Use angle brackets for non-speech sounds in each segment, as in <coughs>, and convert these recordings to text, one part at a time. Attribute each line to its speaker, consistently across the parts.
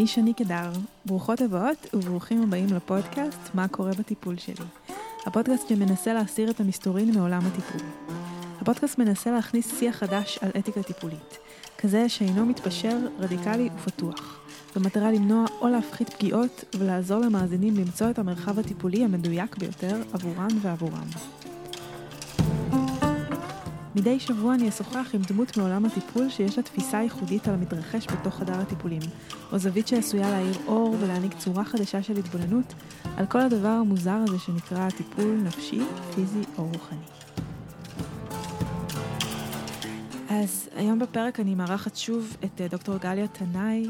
Speaker 1: אני שני קדר. ברוכות הבאות וברוכים הבאים לפודקאסט "מה קורה בטיפול שלי". הפודקאסט שמנסה להסיר את המסתורין מעולם הטיפול. הפודקאסט מנסה להכניס שיח חדש על אתיקה טיפולית, כזה שאינו מתפשר, רדיקלי ופתוח, במטרה למנוע או להפחית פגיעות ולעזור למאזינים למצוא את המרחב הטיפולי המדויק ביותר עבורן ועבורם. מדי שבוע אני אשוחח עם דמות מעולם הטיפול שיש לה תפיסה ייחודית על המתרחש בתוך חדר הטיפולים, או זווית שעשויה להאיר אור ולהעניק צורה חדשה של התבוננות על כל הדבר המוזר הזה שנקרא טיפול נפשי, פיזי או רוחני. אז היום בפרק אני מארחת שוב את אה, דוקטור גליה תנאי.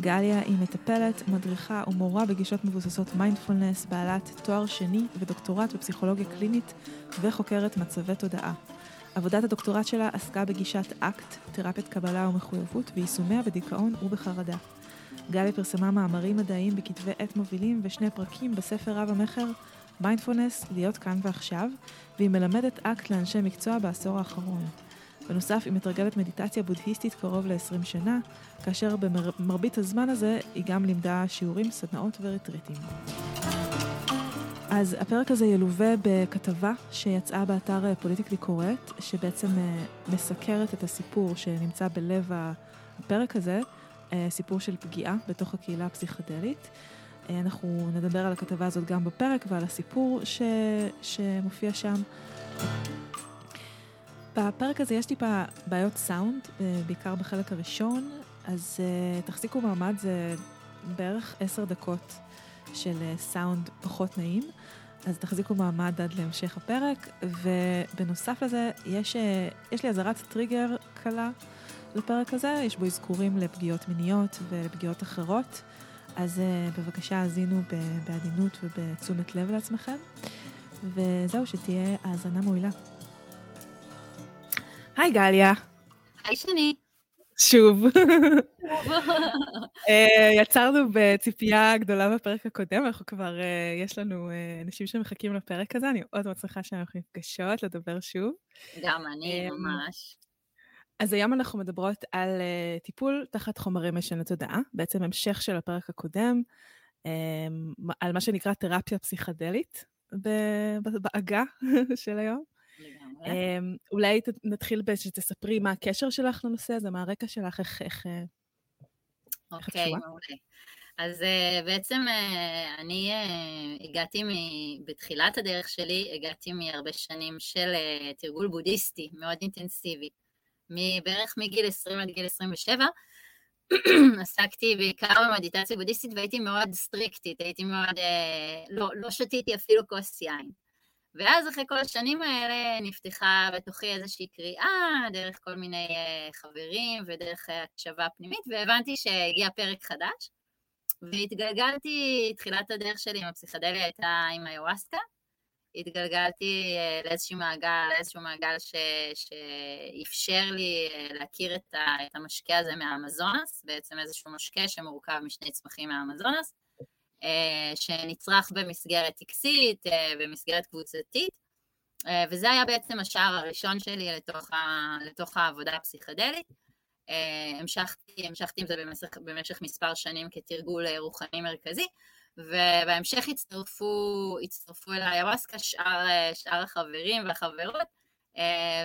Speaker 1: גליה היא מטפלת, מדריכה ומורה בגישות מבוססות מיינדפולנס, בעלת תואר שני ודוקטורט בפסיכולוגיה קלינית וחוקרת מצבי תודעה. עבודת הדוקטורט שלה עסקה בגישת אקט, תרפיית קבלה ומחויבות, ויישומיה בדיכאון ובחרדה. גליה פרסמה מאמרים מדעיים בכתבי עת מובילים ושני פרקים בספר רב המכר מיינדפולנס, להיות כאן ועכשיו, והיא מלמדת אקט לאנשי מקצוע בעשור האחרון. בנוסף, היא מתרגלת מדיטציה בודהיסטית קרוב ל-20 שנה, כאשר במרבית הזמן הזה היא גם לימדה שיעורים, סדנאות ו retreatים. אז הפרק הזה ילווה בכתבה שיצאה באתר פוליטיקלי קורט, שבעצם אה, מסקרת את הסיפור שנמצא בלב הפרק הזה, סיפור של פגיעה בתוך הקהילה הפסיכדלית. אה, אנחנו נדבר על הכתבה הזאת גם בפרק ועל הסיפור ש... שמופיע שם. בפרק הזה יש טיפה בעיות סאונד, בעיקר בחלק הראשון, אז תחזיקו מעמד, זה בערך עשר דקות של סאונד פחות נעים. אז תחזיקו מעמד עד להמשך הפרק, ובנוסף לזה, יש, אה, יש לי אזהרת טריגר קלה לפרק הזה, יש בו אזכורים לפגיעות מיניות ולפגיעות אחרות, אז אה, בבקשה האזינו בעדינות ובתשומת לב לעצמכם, וזהו, שתהיה האזנה מועילה. היי גליה.
Speaker 2: היי שני.
Speaker 1: שוב. <laughs> אה, יצרנו בציפייה גדולה בפרק הקודם, אנחנו כבר, אה, יש לנו אה, אנשים שמחכים לפרק הזה, אני מאוד מאוד שמחה שאנחנו נפגשות לדבר שוב.
Speaker 2: גם אני, ממש.
Speaker 1: אז היום אנחנו מדברות על טיפול תחת חומרים משני תודעה, בעצם המשך של הפרק הקודם, על מה שנקרא תרפיה פסיכדלית בעגה <laughs> של היום. אמ, אולי נתחיל שתספרי מה הקשר שלך לנושא הזה, מה הרקע שלך, איך... איך
Speaker 2: אוקיי, מעולה. אז uh, בעצם uh, אני uh, הגעתי מ- בתחילת הדרך שלי, הגעתי מהרבה שנים של uh, תרגול בודהיסטי מאוד אינטנסיבי. בערך מגיל 20 עד גיל 27, <clears throat> עסקתי בעיקר במדיטציה בודהיסטית והייתי מאוד סטריקטית, הייתי מאוד, uh, לא, לא שתיתי אפילו כוס יין. ואז אחרי כל השנים האלה נפתחה בתוכי איזושהי קריאה דרך כל מיני uh, חברים ודרך uh, הקשבה פנימית, והבנתי שהגיע פרק חדש, והתגלגלתי, תחילת הדרך שלי עם הפסיכדליה הייתה עם היוואסקה, התגלגלתי uh, לאיזשהו מעגל, לאיזשהו מעגל ש, שאפשר לי uh, להכיר את, ה, את המשקה הזה מהאמזונס, בעצם איזשהו משקה שמורכב משני צמחים מהאמזונס, אה, שנצרך במסגרת טקסית, אה, במסגרת קבוצתית, אה, וזה היה בעצם השער הראשון שלי לתוך, ה, לתוך העבודה הפסיכדלית. המשכתי, המשכתי עם זה במשך, במשך מספר שנים כתרגול רוחני מרכזי, ובהמשך הצטרפו, הצטרפו אל היוואסקה שאר, שאר החברים והחברות,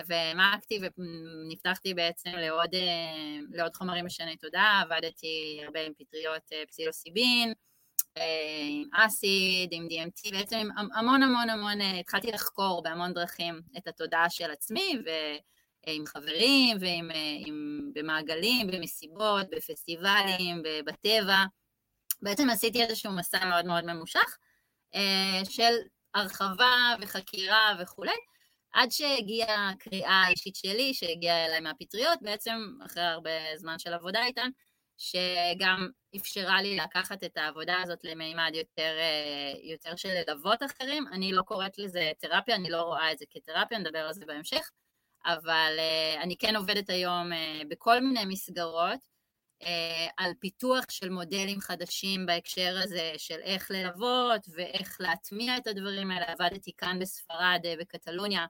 Speaker 2: והעמקתי ונפתחתי בעצם לעוד, לעוד חומרים משני תודעה, עבדתי הרבה עם פטריות פסילוסיבין, עם אסיד, עם DMT, בעצם עם המון המון המון, אה, התחלתי לחקור בהמון דרכים את התודעה של עצמי ועם חברים ועם עם, במעגלים, במסיבות, בפסטיבלים, בטבע. בעצם עשיתי איזשהו מסע מאוד מאוד ממושך אה, של הרחבה וחקירה וכולי, עד שהגיעה הקריאה האישית שלי, שהגיעה אליי מהפטריות, בעצם אחרי הרבה זמן של עבודה איתן, שגם אפשרה לי לקחת את העבודה הזאת למימד יותר, אה, יותר של ללוות אחרים. אני לא קוראת לזה תרפיה, אני לא רואה את זה כתרפיה, נדבר על זה בהמשך, אבל אה, אני כן עובדת היום בכל מיני מסגרות על פיתוח של מודלים חדשים בהקשר הזה של איך ללוות ואיך להטמיע את הדברים האלה. עבדתי כאן בספרד, בקטלוניה,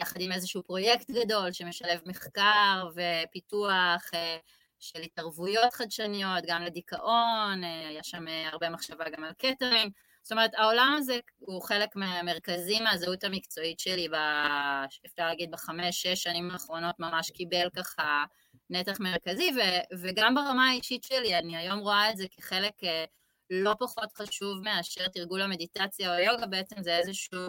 Speaker 2: יחד עם איזשהו פרויקט גדול שמשלב מחקר ופיתוח של התערבויות חדשניות, גם לדיכאון, היה שם הרבה מחשבה גם על קטרים. זאת אומרת, העולם הזה הוא חלק מרכזי מהזהות המקצועית שלי. אפשר להגיד בחמש-שש שנים האחרונות ממש קיבל ככה נתח מרכזי, ו... וגם ברמה האישית שלי, אני היום רואה את זה כחלק לא פחות חשוב מאשר תרגול המדיטציה או היוגה, בעצם זה איזשהו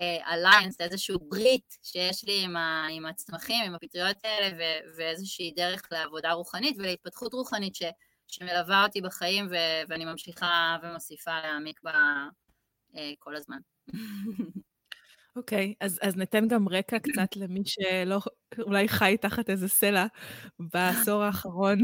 Speaker 2: אליינס, uh, איזשהו ברית שיש לי עם, ה... עם הצמחים, עם הפטריות האלה, ו... ואיזושהי דרך לעבודה רוחנית ולהתפתחות רוחנית ש... שמלווה אותי בחיים ו- ואני ממשיכה ומוסיפה להעמיק בה אה, כל הזמן. <laughs>
Speaker 1: אוקיי, okay, אז, אז ניתן גם רקע קצת למי שלא, אולי חי תחת איזה סלע בעשור האחרון.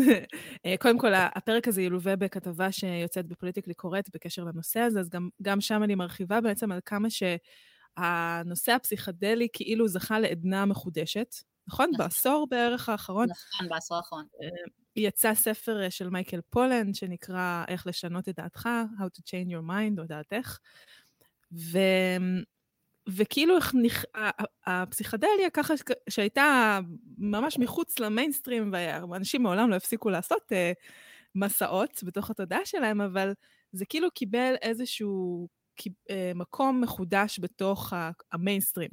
Speaker 1: אה, קודם כל, הפרק הזה ילווה בכתבה שיוצאת בפוליטיקלי קורט בקשר לנושא הזה, אז גם, גם שם אני מרחיבה בעצם על כמה שהנושא הפסיכדלי כאילו זכה לעדנה מחודשת, נכון? נכון? בעשור בערך האחרון.
Speaker 2: נכון, בעשור האחרון. אה,
Speaker 1: יצא ספר אה, של מייקל פולן שנקרא איך לשנות את דעתך, How to change your mind או דעתך. ו... וכאילו. הפסיכדליה ככה שהייתה ממש מחוץ למיינסטרים, ואנשים מעולם לא הפסיקו לעשות אה, מסעות בתוך התודעה שלהם, אבל זה כאילו קיבל איזשהו אה, מקום מחודש בתוך המיינסטרים.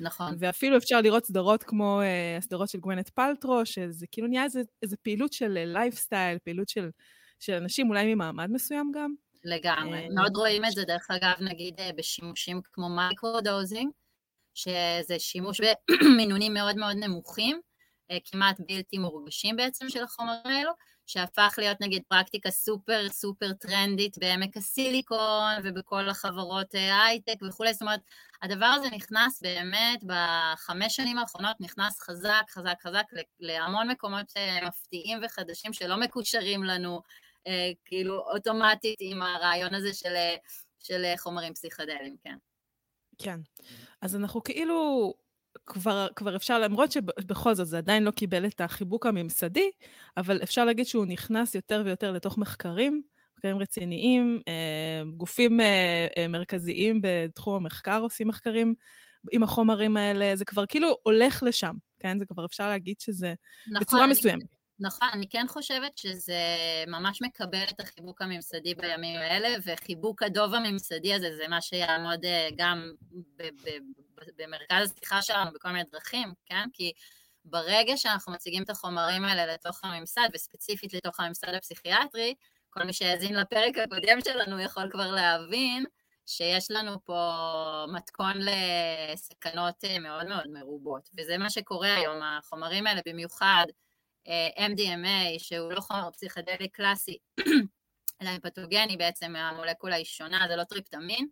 Speaker 2: נכון.
Speaker 1: ואפילו אפשר לראות סדרות כמו אה, הסדרות של גווינת פאלטרו, שזה כאילו נהיה איזה פעילות של לייפסטייל, פעילות של, של אנשים אולי ממעמד מסוים גם.
Speaker 2: לגמרי. אה, מאוד רואים את זה, דרך אגב, נגיד בשימושים כמו microdosing, שזה שימוש במינונים מאוד מאוד נמוכים, כמעט בלתי מורגשים בעצם של החומרים האלו, שהפך להיות נגיד פרקטיקה סופר סופר טרנדית בעמק הסיליקון ובכל החברות אה, הייטק וכולי, זאת אומרת, הדבר הזה נכנס באמת בחמש שנים האחרונות, נכנס חזק חזק חזק להמון מקומות אה, מפתיעים וחדשים שלא מקושרים לנו אה, כאילו אוטומטית עם הרעיון הזה של, של חומרים פסיכדליים, כן.
Speaker 1: כן, אז אנחנו כאילו כבר, כבר אפשר, למרות שבכל זאת זה עדיין לא קיבל את החיבוק הממסדי, אבל אפשר להגיד שהוא נכנס יותר ויותר לתוך מחקרים, מחקרים רציניים, אה, גופים אה, אה, מרכזיים בתחום המחקר עושים מחקרים עם החומרים האלה, זה כבר כאילו הולך לשם, כן? זה כבר אפשר להגיד שזה נכון, בצורה מסוימת.
Speaker 2: נכון, אני כן חושבת שזה ממש מקבל את החיבוק הממסדי בימים האלה, וחיבוק הדוב הממסדי הזה זה מה שיעמוד גם במרכז השיחה שלנו בכל מיני דרכים, כן? כי ברגע שאנחנו מציגים את החומרים האלה לתוך הממסד, וספציפית לתוך הממסד הפסיכיאטרי, כל מי שהאזין לפרק הקודם שלנו יכול כבר להבין שיש לנו פה מתכון לסכנות אה, מאוד מאוד מרובות, וזה מה שקורה היום, החומרים האלה במיוחד, אה, MDMA, שהוא לא חומר פסיכדלי קלאסי, אלא פתוגני בעצם, המולקולה היא שונה, זה לא טריפטמין,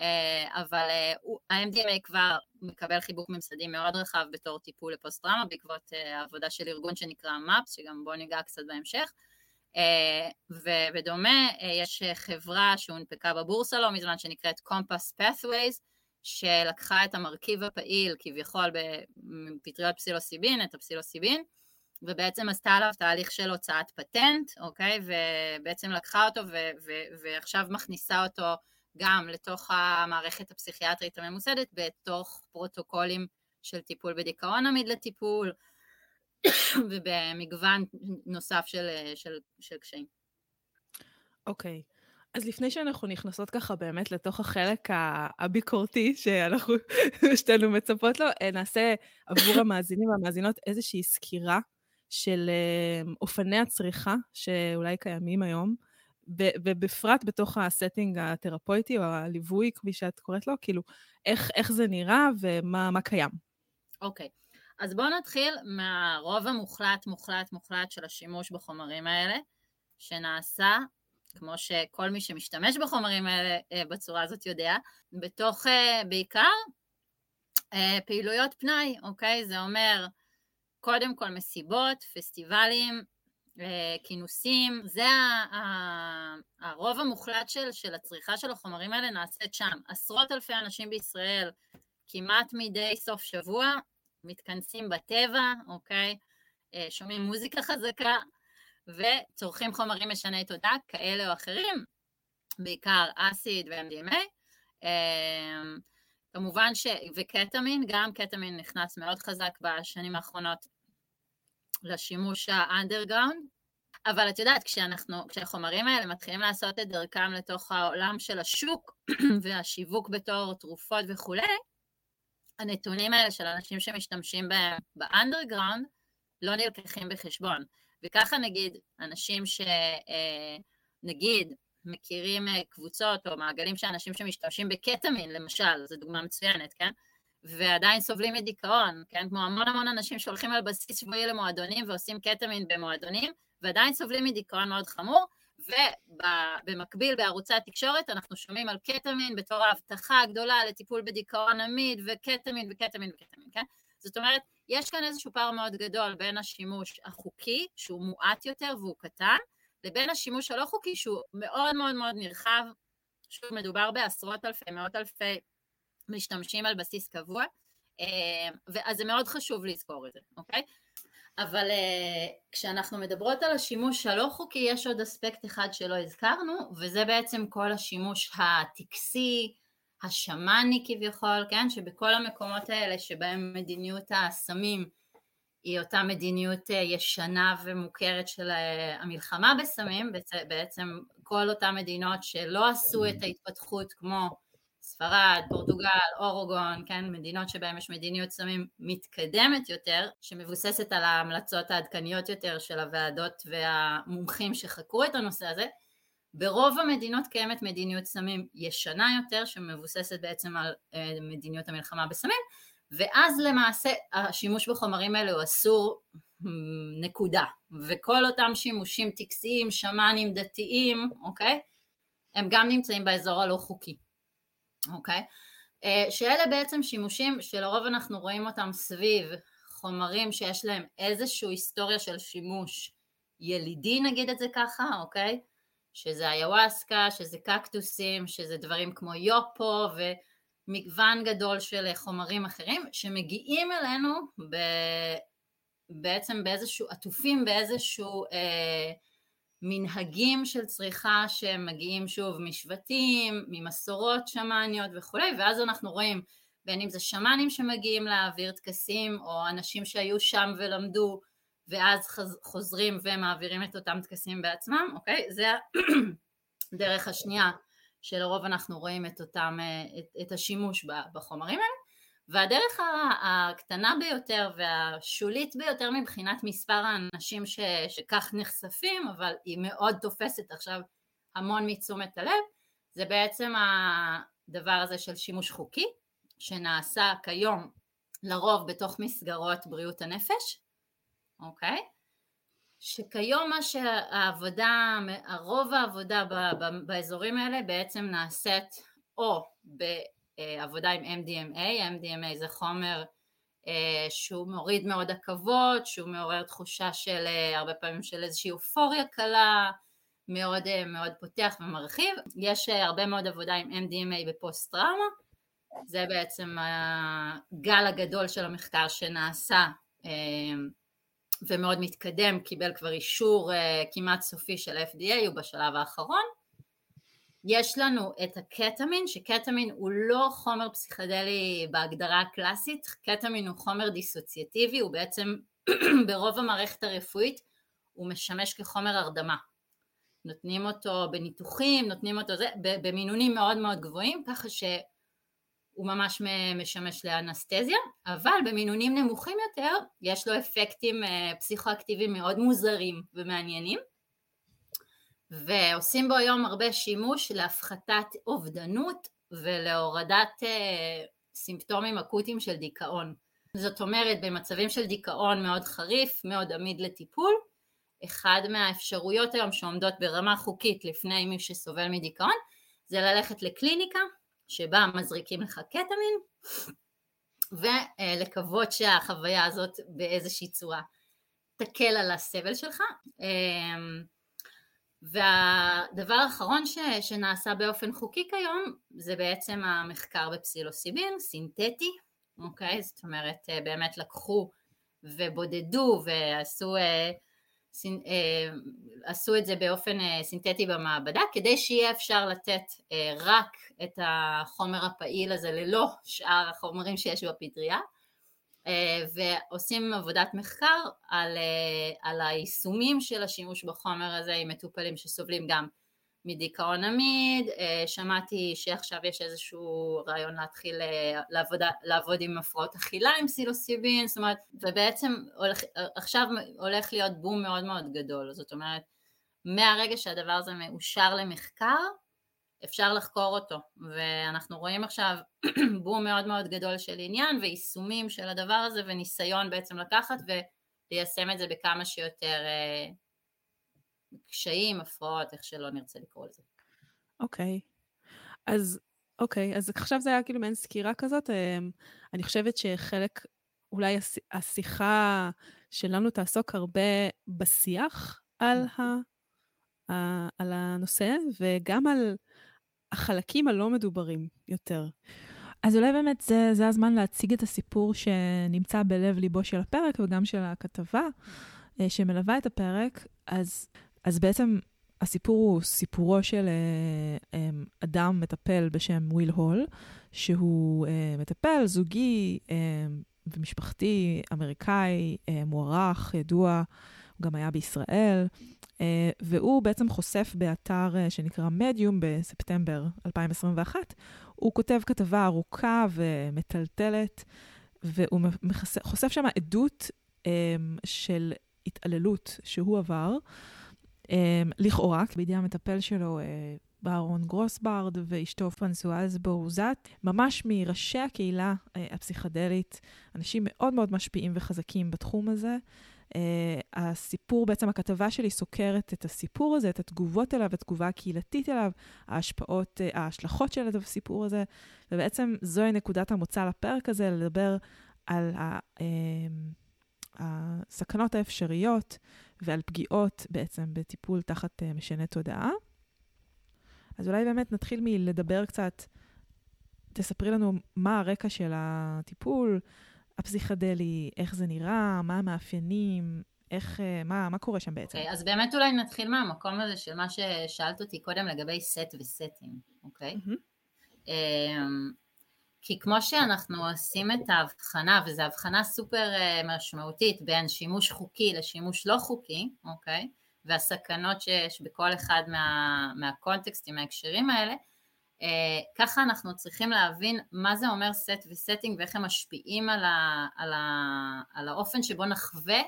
Speaker 2: אה, אבל אה, ה-MDMA כבר מקבל חיבוק ממסדי מאוד רחב בתור טיפול לפוסט-טראומה בעקבות אה, העבודה של ארגון שנקרא MAPS, שגם בו ניגע קצת בהמשך. ובדומה, יש חברה שהונפקה בבורסה לא מזמן שנקראת Compass Pathways, שלקחה את המרכיב הפעיל כביכול בפטריות פסילוסיבין, את הפסילוסיבין, ובעצם עשתה עליו תהליך של הוצאת פטנט, אוקיי? ובעצם לקחה אותו ו- ו- ועכשיו מכניסה אותו גם לתוך המערכת הפסיכיאטרית הממוסדת בתוך פרוטוקולים של טיפול בדיכאון עמיד לטיפול <coughs> ובמגוון נוסף של, של, של קשיים.
Speaker 1: אוקיי. Okay. אז לפני שאנחנו נכנסות ככה באמת לתוך החלק הביקורתי שאנחנו <laughs> שתינו מצפות לו, אה, נעשה עבור <coughs> המאזינים והמאזינות איזושהי סקירה של אה, אופני הצריכה שאולי קיימים היום, ובפרט בתוך הסטינג התרפויטי או הליווי, כפי שאת קוראת לו, כאילו, איך, איך זה נראה ומה קיים.
Speaker 2: אוקיי, okay. אז בואו נתחיל מהרוב המוחלט, מוחלט, מוחלט של השימוש בחומרים האלה, שנעשה, כמו שכל מי שמשתמש בחומרים האלה אה, בצורה הזאת יודע, בתוך אה, בעיקר אה, פעילויות פנאי, אוקיי? זה אומר, קודם כל מסיבות, פסטיבלים, אה, כינוסים, זה הרוב המוחלט של, של הצריכה של החומרים האלה נעשית שם. עשרות אלפי אנשים בישראל כמעט מדי סוף שבוע מתכנסים בטבע, אוקיי? אה, שומעים מוזיקה חזקה וצורכים חומרים משני תודעה כאלה או אחרים, בעיקר אסיד ו-MDMA. אה, כמובן ש... וקטמין, גם קטמין נכנס מאוד חזק בשנים האחרונות לשימוש האנדרגראונד, אבל את יודעת, כשאנחנו, כשהחומרים האלה מתחילים לעשות את דרכם לתוך העולם של השוק <clears throat> והשיווק בתור תרופות וכולי, הנתונים האלה של אנשים שמשתמשים בהם באנדרגראונד לא נלקחים בחשבון. וככה נגיד, אנשים שנגיד אה, מכירים אה, קבוצות או מעגלים של אנשים שמשתמשים בקטמין, למשל, זו דוגמה מצוינת, כן? ועדיין סובלים מדיכאון, כן? כמו המון המון אנשים שהולכים על בסיס שבועי למועדונים ועושים קטמין במועדונים, ועדיין סובלים מדיכאון מאוד חמור, ובמקביל בערוצי התקשורת אנחנו שומעים על קטמין בתור ההבטחה הגדולה לטיפול בדיכאון עמיד, וקטמין וקטמין וקטמין, כן? זאת אומרת, יש כאן איזשהו פער מאוד גדול בין השימוש החוקי, שהוא מועט יותר והוא קטן, לבין השימוש הלא חוקי שהוא מאוד מאוד מאוד נרחב, שוב מדובר בעשרות אלפי, מאות אלפי משתמשים על בסיס קבוע, אה, אז זה מאוד חשוב לזכור את זה, אוקיי? אבל uh, כשאנחנו מדברות על השימוש הלא חוקי יש עוד אספקט אחד שלא הזכרנו וזה בעצם כל השימוש הטקסי, השמאני כביכול, כן? שבכל המקומות האלה שבהם מדיניות הסמים היא אותה מדיניות uh, ישנה ומוכרת של המלחמה בסמים, בעצם כל אותן מדינות שלא עשו את ההתפתחות כמו ספרד, פורטוגל, אורוגון, כן, מדינות שבהן יש מדיניות סמים מתקדמת יותר, שמבוססת על ההמלצות העדכניות יותר של הוועדות והמומחים שחקרו את הנושא הזה, ברוב המדינות קיימת מדיניות סמים ישנה יותר, שמבוססת בעצם על אה, מדיניות המלחמה בסמים, ואז למעשה השימוש בחומרים האלה הוא אסור נקודה, וכל אותם שימושים טקסיים, שמאנים, דתיים, אוקיי? הם גם נמצאים באזור הלא חוקי. אוקיי? אה, שאלה בעצם שימושים שלרוב אנחנו רואים אותם סביב חומרים שיש להם איזושהי היסטוריה של שימוש ילידי נגיד את זה ככה, אוקיי? שזה איוואסקה, שזה קקטוסים, שזה דברים כמו יופו ומגוון גדול של חומרים אחרים שמגיעים אלינו ב... בעצם באיזשהו, עטופים באיזשהו אה, מנהגים של צריכה שמגיעים שוב משבטים, ממסורות שמאניות וכולי, ואז אנחנו רואים בין אם זה שמאנים שמגיעים להעביר טקסים, או אנשים שהיו שם ולמדו, ואז חוזרים ומעבירים את אותם טקסים בעצמם, אוקיי? זה הדרך השנייה שלרוב אנחנו רואים את, אותם, את, את השימוש בחומרים האלה. והדרך הקטנה ביותר והשולית ביותר מבחינת מספר האנשים ש, שכך נחשפים, אבל היא מאוד תופסת עכשיו המון מתשומת הלב, זה בעצם הדבר הזה של שימוש חוקי, שנעשה כיום לרוב בתוך מסגרות בריאות הנפש, אוקיי? שכיום מה שהעבודה, הרוב העבודה באזורים האלה בעצם נעשית או עבודה עם MDMA, MDMA זה חומר אה, שהוא מוריד מאוד עכבות, שהוא מעורר תחושה של אה, הרבה פעמים של איזושהי אופוריה קלה, מאוד מאוד פותח ומרחיב, יש הרבה מאוד עבודה עם MDMA בפוסט טראומה, זה בעצם הגל הגדול של המחקר שנעשה ומאוד מתקדם, קיבל כבר אישור כמעט סופי של FDA, הוא בשלב האחרון יש לנו את הקטמין, שקטמין הוא לא חומר פסיכדלי בהגדרה הקלאסית, קטמין הוא חומר דיסוציאטיבי, הוא בעצם <clears throat> ברוב המערכת הרפואית הוא משמש כחומר הרדמה. נותנים אותו בניתוחים, נותנים אותו זה, במינונים מאוד מאוד גבוהים, ככה שהוא ממש משמש לאנסטזיה, אבל במינונים נמוכים יותר יש לו אפקטים אה, פסיכואקטיביים מאוד מוזרים ומעניינים. ועושים בו היום הרבה שימוש להפחתת אובדנות ולהורדת אה, סימפטומים אקוטיים של דיכאון. זאת אומרת במצבים של דיכאון מאוד חריף, מאוד עמיד לטיפול, אחד מהאפשרויות היום שעומדות ברמה חוקית לפני מי שסובל מדיכאון זה ללכת לקליניקה שבה מזריקים לך קטמין ולקוות שהחוויה הזאת באיזושהי צורה תקל על הסבל שלך. והדבר האחרון ש, שנעשה באופן חוקי כיום זה בעצם המחקר בפסילוסיבין, סינתטי, אוקיי? זאת אומרת באמת לקחו ובודדו ועשו אה, עשו את זה באופן אה, סינתטי במעבדה כדי שיהיה אפשר לתת אה, רק את החומר הפעיל הזה ללא שאר החומרים שיש בפטריה ועושים עבודת מחקר על, על היישומים של השימוש בחומר הזה עם מטופלים שסובלים גם מדיכאון עמיד, אה, שמעתי שעכשיו יש איזשהו רעיון להתחיל אה, לעבוד, לעבוד עם הפרעות אכילה עם סילוסיבין, זאת אומרת, ובעצם הולך, עכשיו הולך להיות בום מאוד מאוד גדול, זאת אומרת, מהרגע שהדבר הזה מאושר למחקר, אפשר לחקור אותו, ואנחנו רואים עכשיו <clears throat> בום מאוד מאוד גדול של עניין ויישומים של הדבר הזה וניסיון בעצם לקחת וליישם את זה בכמה שיותר אה, קשיים, הפרעות, איך שלא נרצה לקרוא לזה.
Speaker 1: אוקיי. אז, אוקיי, אז עכשיו זה היה כאילו מעין סקירה כזאת. אמ, אני חושבת שחלק, אולי השיחה שלנו תעסוק הרבה בשיח על, ה, על הנושא, וגם על החלקים הלא מדוברים יותר. אז אולי באמת זה, זה הזמן להציג את הסיפור שנמצא בלב ליבו של הפרק וגם של הכתבה אה, שמלווה את הפרק. אז אז בעצם הסיפור הוא סיפורו של אה, אה, אדם מטפל בשם וויל הול, שהוא מטפל זוגי ומשפחתי אמריקאי, מוערך, ידוע, הוא גם היה בישראל, והוא בעצם חושף באתר אה, שנקרא מדיום בספטמבר 2021, הוא כותב כתבה ארוכה ומטלטלת, והוא חושף שם עדות אה, של התעללות שהוא עבר. לכאורה, בידי המטפל שלו, בארון גרוסברד ואשתו פרנסואז בורזת, ממש מראשי הקהילה הפסיכדלית, אנשים מאוד מאוד משפיעים וחזקים בתחום הזה. Uh, הסיפור, בעצם הכתבה שלי סוקרת את הסיפור הזה, את התגובות אליו, התגובה הקהילתית אליו, ההשפעות, uh, ההשלכות של הסיפור הזה, ובעצם זוהי נקודת המוצא לפרק הזה, לדבר על ה... Uh, הסכנות האפשריות ועל פגיעות בעצם בטיפול תחת uh, משנה תודעה. אז אולי באמת נתחיל מלדבר קצת, תספרי לנו מה הרקע של הטיפול הפסיכדלי, איך זה נראה, מה המאפיינים, איך, uh, מה, מה קורה שם בעצם.
Speaker 2: אוקיי, okay, אז באמת אולי נתחיל מהמקום הזה של מה ששאלת אותי קודם לגבי סט וסטינג, אוקיי? Okay? Mm-hmm. Um, כי כמו שאנחנו עושים את ההבחנה, וזו הבחנה סופר אה, משמעותית בין שימוש חוקי לשימוש לא חוקי, אוקיי? והסכנות שיש בכל אחד מה, מהקונטקסטים, מההקשרים האלה, אה, ככה אנחנו צריכים להבין מה זה אומר set ו setting ואיך הם משפיעים על, ה, על, ה, על האופן שבו נחווה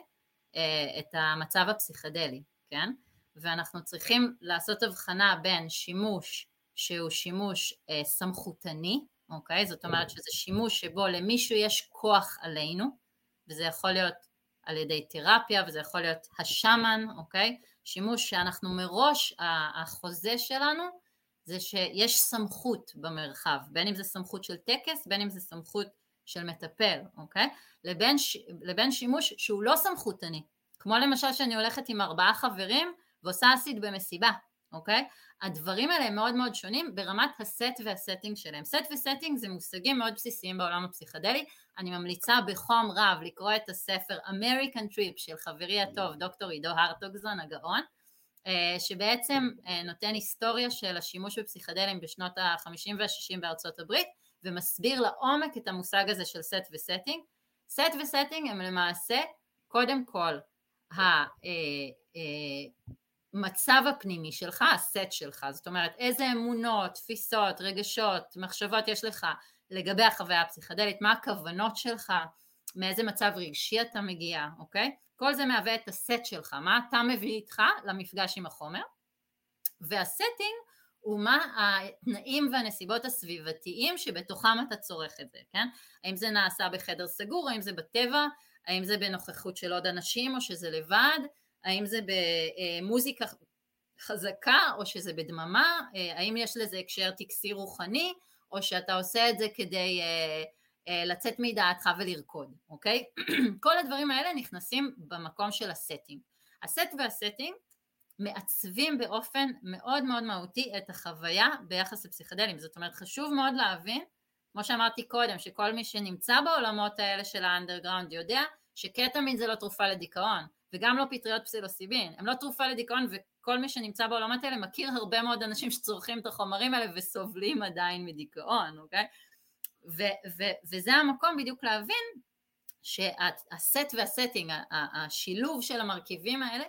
Speaker 2: אה, את המצב הפסיכדלי, כן? ואנחנו צריכים לעשות הבחנה בין שימוש שהוא שימוש אה, סמכותני, אוקיי? זאת אומרת שזה שימוש שבו למישהו יש כוח עלינו, וזה יכול להיות על ידי תרפיה וזה יכול להיות השאמן, אוקיי? שימוש שאנחנו מראש, החוזה שלנו זה שיש סמכות במרחב, בין אם זה סמכות של טקס, בין אם זה סמכות של מטפל, אוקיי? לבין, לבין שימוש שהוא לא סמכותני, כמו למשל שאני הולכת עם ארבעה חברים ועושה acid במסיבה, אוקיי? הדברים האלה הם מאוד מאוד שונים ברמת ה set וה setting שלהם. set ו setting זה מושגים מאוד בסיסיים בעולם הפסיכדלי, אני ממליצה בחום רב לקרוא את הספר American Trip של חברי הטוב דוקטור עידו הרטוגזון הגאון, שבעצם אה, נותן היסטוריה של השימוש בפסיכדלים בשנות ה-50 וה-60 בארצות הברית ומסביר לעומק את המושג הזה של set ו setting. set ו setting הם למעשה קודם כל ה... אה, המצב הפנימי שלך, הסט שלך, זאת אומרת איזה אמונות, תפיסות, רגשות, מחשבות יש לך לגבי החוויה הפסיכדלית, מה הכוונות שלך, מאיזה מצב רגשי אתה מגיע, אוקיי? כל זה מהווה את הסט שלך, מה אתה מביא איתך למפגש עם החומר, והסטינג הוא מה התנאים והנסיבות הסביבתיים שבתוכם אתה צורך את זה, כן? האם זה נעשה בחדר סגור, האם זה בטבע, האם זה בנוכחות של עוד אנשים או שזה לבד, האם זה במוזיקה חזקה או שזה בדממה, האם יש לזה הקשר טקסי רוחני או שאתה עושה את זה כדי אה, אה, לצאת מדעתך ולרקוד, אוקיי? <clears throat> כל הדברים האלה נכנסים במקום של ה setting. ה set וה setting מעצבים באופן מאוד מאוד מהותי את החוויה ביחס לפסיכדלים, זאת אומרת חשוב מאוד להבין, כמו שאמרתי קודם, שכל מי שנמצא בעולמות האלה של האנדרגראונד יודע שקטמין זה לא תרופה לדיכאון, וגם לא פטריות פסילוסיבין, הם לא תרופה לדיכאון וכל מי שנמצא בעולמות האלה מכיר הרבה מאוד אנשים שצורכים את החומרים האלה וסובלים עדיין מדיכאון, אוקיי? ו- ו- וזה המקום בדיוק להבין שהסט והסטינג, השילוב של המרכיבים האלה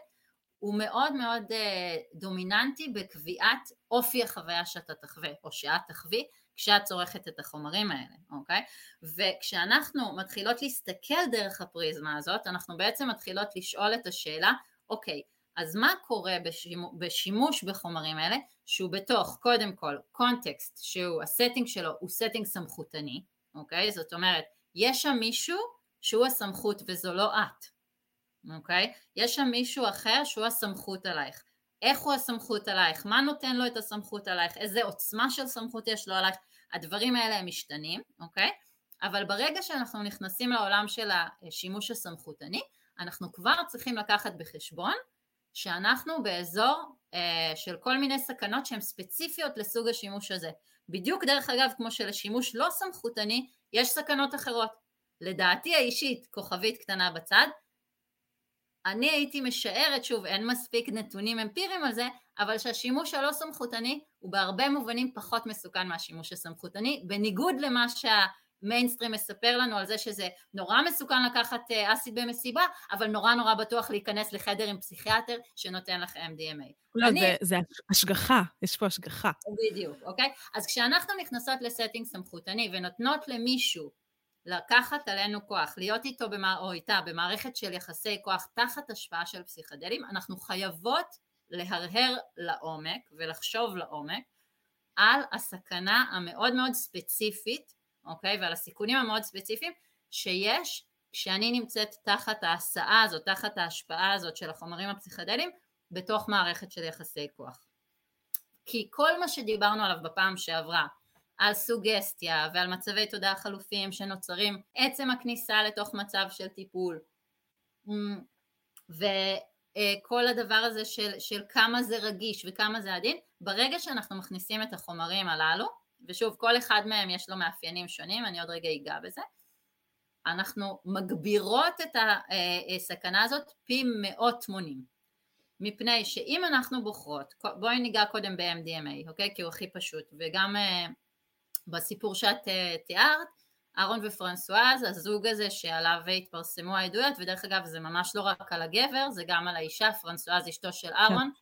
Speaker 2: הוא מאוד מאוד uh, דומיננטי בקביעת אופי החוויה שאתה תחווה או שאת תחווי כשאת צורכת את החומרים האלה, אוקיי? וכשאנחנו מתחילות להסתכל דרך הפריזמה הזאת, אנחנו בעצם מתחילות לשאול את השאלה, אוקיי, אז מה קורה בשימוש, בשימוש בחומרים האלה, שהוא בתוך, קודם כל, קונטקסט, שהוא, ה setting שלו הוא setting סמכותני, אוקיי? זאת אומרת, יש שם מישהו שהוא הסמכות וזו לא את, אוקיי? יש שם מישהו אחר שהוא הסמכות עלייך. איך הוא הסמכות עלייך? מה נותן לו את הסמכות עלייך? איזה עוצמה של סמכות יש לו עלייך? הדברים האלה הם משתנים, אוקיי? אבל ברגע שאנחנו נכנסים לעולם של השימוש הסמכותני, אנחנו כבר צריכים לקחת בחשבון שאנחנו באזור אה, של כל מיני סכנות שהן ספציפיות לסוג השימוש הזה. בדיוק דרך אגב כמו שלשימוש לא סמכותני יש סכנות אחרות. לדעתי האישית, כוכבית קטנה בצד, אני הייתי משערת, שוב אין מספיק נתונים אמפיריים על זה, אבל שהשימוש הלא סמכותני הוא בהרבה מובנים פחות מסוכן מהשימוש הסמכותני, בניגוד למה שהמיינסטרים מספר לנו על זה שזה נורא מסוכן לקחת אה, אסיד במסיבה, אבל נורא נורא בטוח להיכנס לחדר עם פסיכיאטר שנותן לך MDMA.
Speaker 1: לא, אני... זה, זה השגחה, יש פה השגחה.
Speaker 2: בדיוק, אוקיי? אז כשאנחנו נכנסות לסטינג סמכותני ונותנות למישהו לקחת עלינו כוח, להיות איתו במע... או איתה במערכת של יחסי כוח תחת השפעה של פסיכדלים, אנחנו חייבות להרהר לעומק ולחשוב לעומק על הסכנה המאוד מאוד ספציפית, אוקיי, ועל הסיכונים המאוד ספציפיים שיש כשאני נמצאת תחת ההסעה הזאת, תחת ההשפעה הזאת של החומרים הפסיכדליים בתוך מערכת של יחסי כוח. כי כל מה שדיברנו עליו בפעם שעברה, על סוגסטיה ועל מצבי תודעה חלופיים שנוצרים עצם הכניסה לתוך מצב של טיפול וכל הדבר הזה של, של כמה זה רגיש וכמה זה עדין ברגע שאנחנו מכניסים את החומרים הללו ושוב כל אחד מהם יש לו מאפיינים שונים אני עוד רגע אגע בזה אנחנו מגבירות את הסכנה הזאת פי מאות מונים מפני שאם אנחנו בוחרות, בואי ניגע קודם ב-MDMA, אוקיי? כי הוא הכי פשוט, וגם אה, בסיפור שאת אה, תיארת, אהרון ופרנסואז, הזוג הזה שעליו התפרסמו העדויות, ודרך אגב זה ממש לא רק על הגבר, זה גם על האישה, פרנסואז אשתו של אהרון, כן.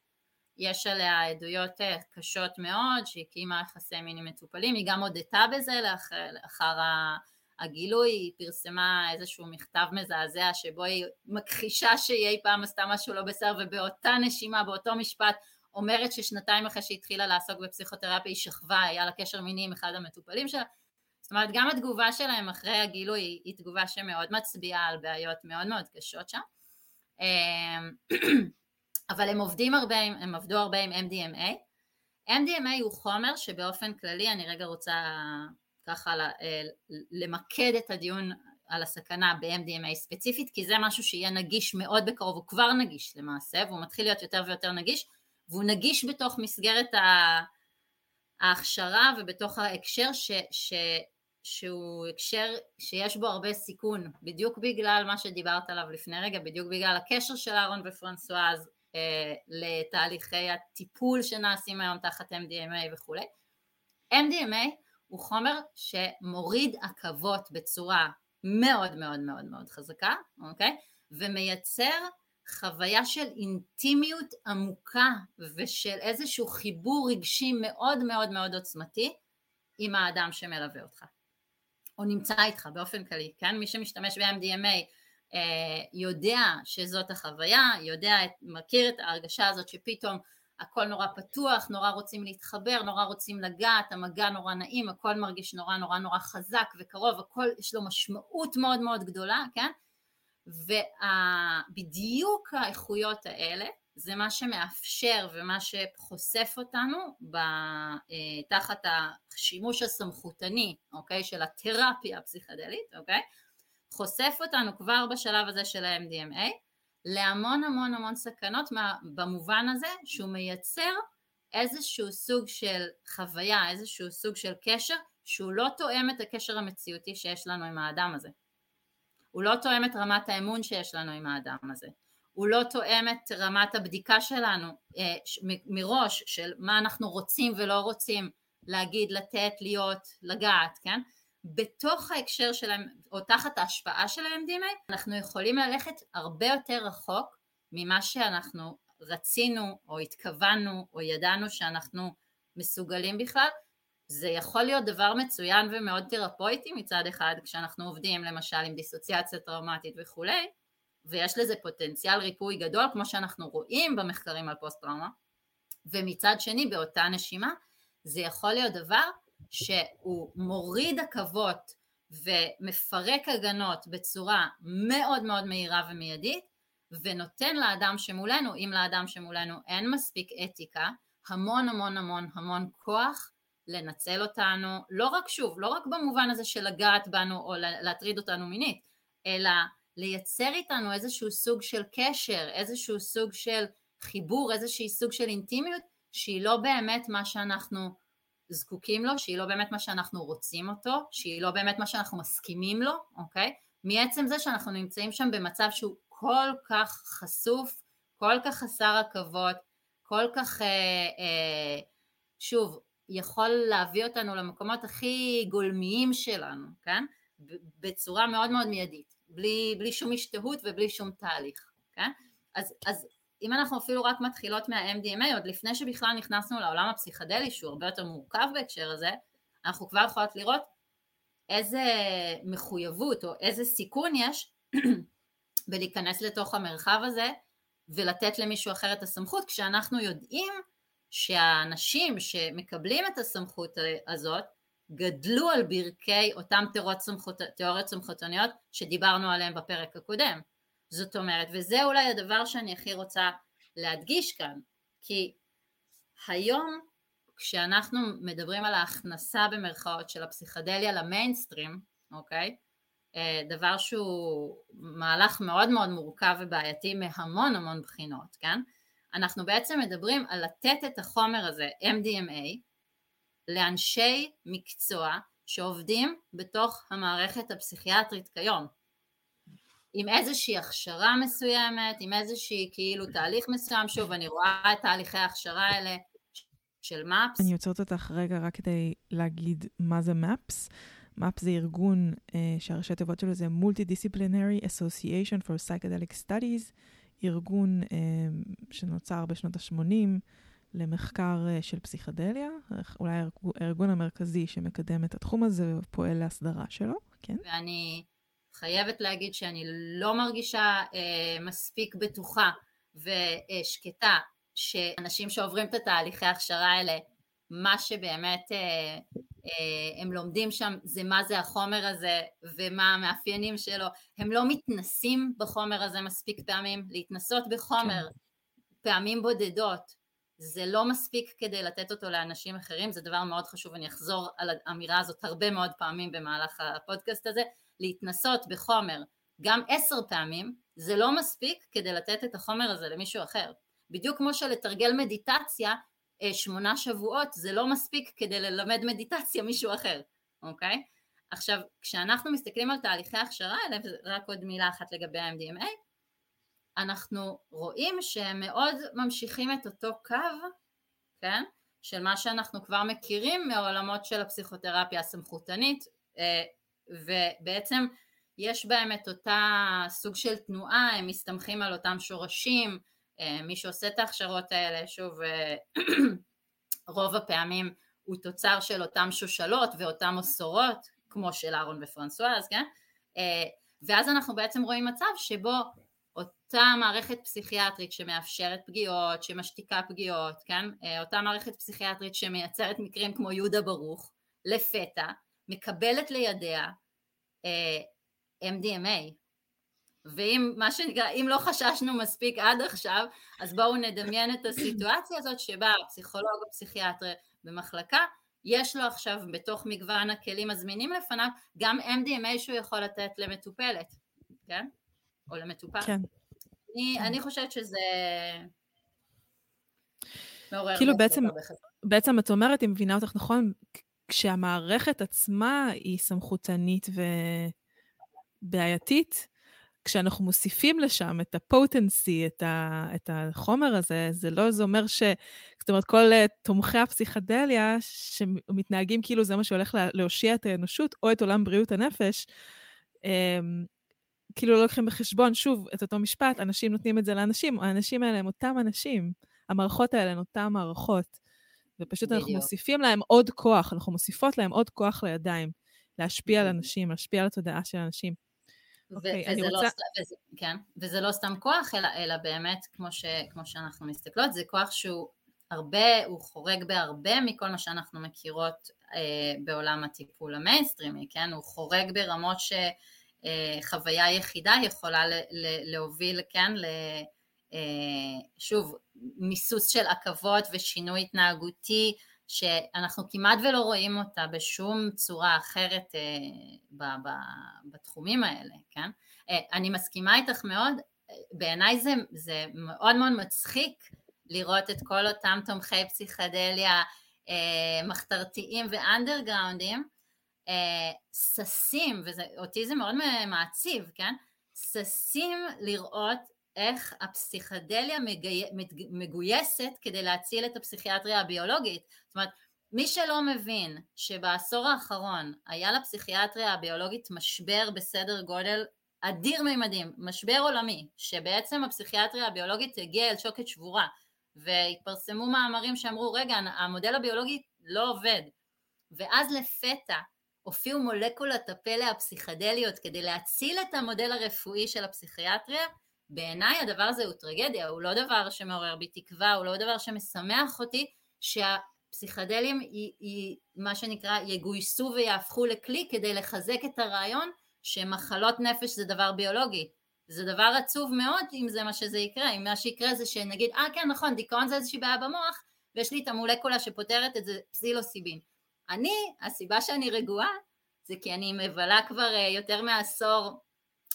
Speaker 2: יש עליה עדויות אה, קשות מאוד, שהקימה יחסי מין עם מטופלים, היא גם הודתה בזה לאחר, לאחר הגילוי, היא פרסמה איזשהו מכתב מזעזע שבו היא מכחישה שהיא אי פעם עשתה משהו לא בסדר, ובאותה נשימה, באותו משפט, אומרת ששנתיים אחרי שהיא התחילה לעסוק בפסיכותרפיה היא שכבה, היה לה קשר מיני עם אחד המטופלים שלה, זאת אומרת גם התגובה שלהם אחרי הגילוי היא תגובה שמאוד מצביעה על בעיות מאוד מאוד קשות שם, אמ, אבל הם עובדים הרבה, הם עבדו הרבה עם MDMA, MDMA הוא חומר שבאופן כללי, אני רגע רוצה ככה אה, למקד את הדיון על הסכנה ב-MDMA ספציפית, כי זה משהו שיהיה נגיש מאוד בקרוב, הוא כבר נגיש למעשה, והוא מתחיל להיות יותר ויותר נגיש, והוא נגיש בתוך מסגרת ההכשרה ובתוך ההקשר ש, ש, שהוא הקשר שיש בו הרבה סיכון, בדיוק בגלל מה שדיברת עליו לפני רגע, בדיוק בגלל הקשר של אהרון ופרנסואז לתהליכי הטיפול שנעשים היום תחת MDMA וכולי. MDMA הוא חומר שמוריד עכבות בצורה מאוד מאוד מאוד מאוד חזקה, אוקיי? ומייצר חוויה של אינטימיות עמוקה ושל איזשהו חיבור רגשי מאוד מאוד מאוד עוצמתי עם האדם שמלווה אותך או נמצא איתך באופן כללי, כן? מי שמשתמש ב-MDMA אה, יודע שזאת החוויה, יודע, מכיר את ההרגשה הזאת שפתאום הכל נורא פתוח, נורא רוצים להתחבר, נורא רוצים לגעת, המגע נורא נעים, הכל מרגיש נורא נורא נורא חזק וקרוב, הכל יש לו משמעות מאוד מאוד גדולה, כן? ובדיוק האיכויות האלה זה מה שמאפשר ומה שחושף אותנו אה, תחת השימוש הסמכותני, אוקיי, של התרפיה הפסיכדלית, אוקיי, חושף אותנו כבר בשלב הזה של ה-MDMA להמון המון המון סכנות במובן הזה שהוא מייצר איזשהו סוג של חוויה, איזשהו סוג של קשר שהוא לא תואם את הקשר המציאותי שיש לנו עם האדם הזה. הוא לא תואם את רמת האמון שיש לנו עם האדם הזה. הוא לא תואם את רמת הבדיקה שלנו אה, מראש של מה אנחנו רוצים ולא רוצים להגיד, לתת, להיות, לגעת, כן? בתוך ההקשר שלהם, או תחת ההשפעה של ה-MDMA, אנחנו יכולים ללכת הרבה יותר רחוק ממה שאנחנו רצינו, או התכוונו, או ידענו שאנחנו מסוגלים בכלל. זה יכול להיות דבר מצוין ומאוד תרפויטי מצד אחד, כשאנחנו עובדים למשל עם דיסוציאציה טראומטית וכולי, ויש לזה פוטנציאל ריפוי גדול, כמו שאנחנו רואים במחקרים על פוסט טראומה, ומצד שני, באותה נשימה, זה יכול להיות דבר שהוא מוריד עכבות ומפרק הגנות בצורה מאוד מאוד מהירה ומיידית ונותן לאדם שמולנו, אם לאדם שמולנו אין מספיק אתיקה, המון המון המון המון כוח לנצל אותנו, לא רק שוב, לא רק במובן הזה של לגעת בנו או להטריד אותנו מינית, אלא לייצר איתנו איזשהו סוג של קשר, איזשהו סוג של חיבור, איזשהו סוג של אינטימיות שהיא לא באמת מה שאנחנו זקוקים לו, שהיא לא באמת מה שאנחנו רוצים אותו, שהיא לא באמת מה שאנחנו מסכימים לו, אוקיי? מעצם זה שאנחנו נמצאים שם במצב שהוא כל כך חשוף, כל כך חסר עכבות, כל כך, אה, אה, שוב, יכול להביא אותנו למקומות הכי גולמיים שלנו, כן? בצורה מאוד מאוד מיידית, בלי, בלי שום השתהות ובלי שום תהליך, כן? אז, אז אם אנחנו אפילו רק מתחילות מה-MDMA, עוד לפני שבכלל נכנסנו לעולם הפסיכדלי, שהוא הרבה יותר מורכב בהקשר הזה, אנחנו כבר יכולות לראות איזה מחויבות או איזה סיכון יש בלהיכנס לתוך המרחב הזה ולתת למישהו אחר את הסמכות, כשאנחנו יודעים שהאנשים שמקבלים את הסמכות הזאת גדלו על ברכי סמכות, תיאוריות סמכותניות שדיברנו עליהן בפרק הקודם. זאת אומרת, וזה אולי הדבר שאני הכי רוצה להדגיש כאן, כי היום כשאנחנו מדברים על ההכנסה במרכאות של הפסיכדליה למיינסטרים, אוקיי? אה, דבר שהוא מהלך מאוד מאוד מורכב ובעייתי מהמון המון בחינות, כן? אנחנו בעצם מדברים על לתת את החומר הזה, MDMA, לאנשי מקצוע שעובדים בתוך המערכת הפסיכיאטרית כיום. עם איזושהי הכשרה מסוימת, עם איזושהי כאילו תהליך מסוים, שוב אני רואה את תהליכי ההכשרה האלה של MAPS.
Speaker 1: אני עוצרת אותך רגע רק כדי להגיד מה זה MAPS. MAPS זה ארגון uh, שהראשי תיבות שלו זה Multidisciplinary Association for Psychedelic Studies, ארגון uh, שנוצר בשנות ה-80 למחקר uh, של פסיכדליה, אולי הארגון המרכזי שמקדם את התחום הזה ופועל להסדרה שלו, כן?
Speaker 2: ואני חייבת להגיד שאני לא מרגישה uh, מספיק בטוחה ושקטה שאנשים שעוברים את התהליכי ההכשרה האלה מה שבאמת אה, אה, הם לומדים שם זה מה זה החומר הזה ומה המאפיינים שלו, הם לא מתנסים בחומר הזה מספיק פעמים, להתנסות בחומר כן. פעמים בודדות זה לא מספיק כדי לתת אותו לאנשים אחרים, זה דבר מאוד חשוב, אני אחזור על האמירה הזאת הרבה מאוד פעמים במהלך הפודקאסט הזה, להתנסות בחומר גם עשר פעמים, זה לא מספיק כדי לתת את החומר הזה למישהו אחר. בדיוק כמו שלתרגל מדיטציה אה, שמונה שבועות זה לא מספיק כדי ללמד מדיטציה מישהו אחר, אוקיי? עכשיו, כשאנחנו מסתכלים על תהליכי הכשרה האלה, ורק עוד מילה אחת לגבי ה-MDMA, אנחנו רואים שהם מאוד ממשיכים את אותו קו, כן? של מה שאנחנו כבר מכירים מעולמות של הפסיכותרפיה הסמכותנית, אה, ובעצם יש בהם את אותה סוג של תנועה, הם מסתמכים על אותם שורשים, אה, מי שעושה את ההכשרות האלה, שוב, אה, <clears throat> רוב הפעמים הוא תוצר של אותם שושלות ואותם מסורות, כמו של אהרון ופרנסואז, כן? אה, ואז אנחנו בעצם רואים מצב שבו אותה מערכת פסיכיאטרית שמאפשרת פגיעות, שמשתיקה פגיעות, כן? אותה מערכת פסיכיאטרית שמייצרת מקרים כמו יהודה ברוך, לפתע, מקבלת לידיה MDMA, ואם מה שנקרא, אם לא חששנו מספיק עד עכשיו, אז בואו נדמיין את הסיטואציה הזאת שבה הפסיכולוג או פסיכיאטר במחלקה, יש לו עכשיו בתוך מגוון הכלים הזמינים לפניו, גם MDMA שהוא יכול לתת למטופלת, כן? או למטופל.
Speaker 1: כן.
Speaker 2: אני, כן. אני חושבת שזה
Speaker 1: מעורר... כאילו בעצם, בעצם את אומרת, אם מבינה אותך נכון, כשהמערכת עצמה היא סמכותנית ובעייתית, כשאנחנו מוסיפים לשם את הפוטנסי, את, ה, את החומר הזה, זה לא, זה אומר ש... זאת אומרת, כל uh, תומכי הפסיכדליה שמתנהגים כאילו זה מה שהולך לה, להושיע את האנושות, או את עולם בריאות הנפש, um, כאילו לא לוקחים בחשבון, שוב, את אותו משפט, אנשים נותנים את זה לאנשים, האנשים האלה הם אותם אנשים, המערכות האלה הן אותן מערכות. ופשוט בדיוק. אנחנו מוסיפים להם עוד כוח, אנחנו מוסיפות להם עוד כוח לידיים, להשפיע על אנשים, להשפיע על התודעה של אנשים.
Speaker 2: אוקיי, okay, וזה, לא רוצה... לא, וזה, כן, וזה לא סתם כוח, אלא, אלא באמת, כמו, ש, כמו שאנחנו מסתכלות, זה כוח שהוא הרבה, הוא חורג בהרבה מכל מה שאנחנו מכירות אה, בעולם הטיפול המיינסטרימי, כן? הוא חורג ברמות שחוויה אה, יחידה יכולה ל, ל, להוביל, כן? ל, שוב, מיסוס של עכבות ושינוי התנהגותי שאנחנו כמעט ולא רואים אותה בשום צורה אחרת אה, בתחומים האלה, כן? אה, אני מסכימה איתך מאוד, בעיניי זה, זה מאוד מאוד מצחיק לראות את כל אותם תומכי פסיכדליה אה, מחתרתיים ואנדרגראונדים ששים, ואותי זה מאוד מעציב, כן? ששים לראות איך הפסיכדליה מגי... מגויסת כדי להציל את הפסיכיאטריה הביולוגית. זאת אומרת, מי שלא מבין שבעשור האחרון היה לפסיכיאטריה הביולוגית משבר בסדר גודל אדיר מימדים, משבר עולמי, שבעצם הפסיכיאטריה הביולוגית הגיעה אל שוקת שבורה, והתפרסמו מאמרים שאמרו, רגע, המודל הביולוגי לא עובד, ואז לפתע הופיעו מולקולות הפלא הפסיכדליות כדי להציל את המודל הרפואי של הפסיכיאטריה, בעיניי הדבר הזה הוא טרגדיה, הוא לא דבר שמעורר בי תקווה, הוא לא דבר שמשמח אותי, שהפסיכדלים היא, היא מה שנקרא יגויסו ויהפכו לכלי כדי לחזק את הרעיון שמחלות נפש זה דבר ביולוגי. זה דבר עצוב מאוד אם זה מה שזה יקרה, אם מה שיקרה זה שנגיד, אה כן נכון, דיכאון זה איזושהי בעיה במוח, ויש לי את המולקולה שפותרת את זה פסילוסיבין. אני, הסיבה שאני רגועה זה כי אני מבלה כבר אה, יותר מעשור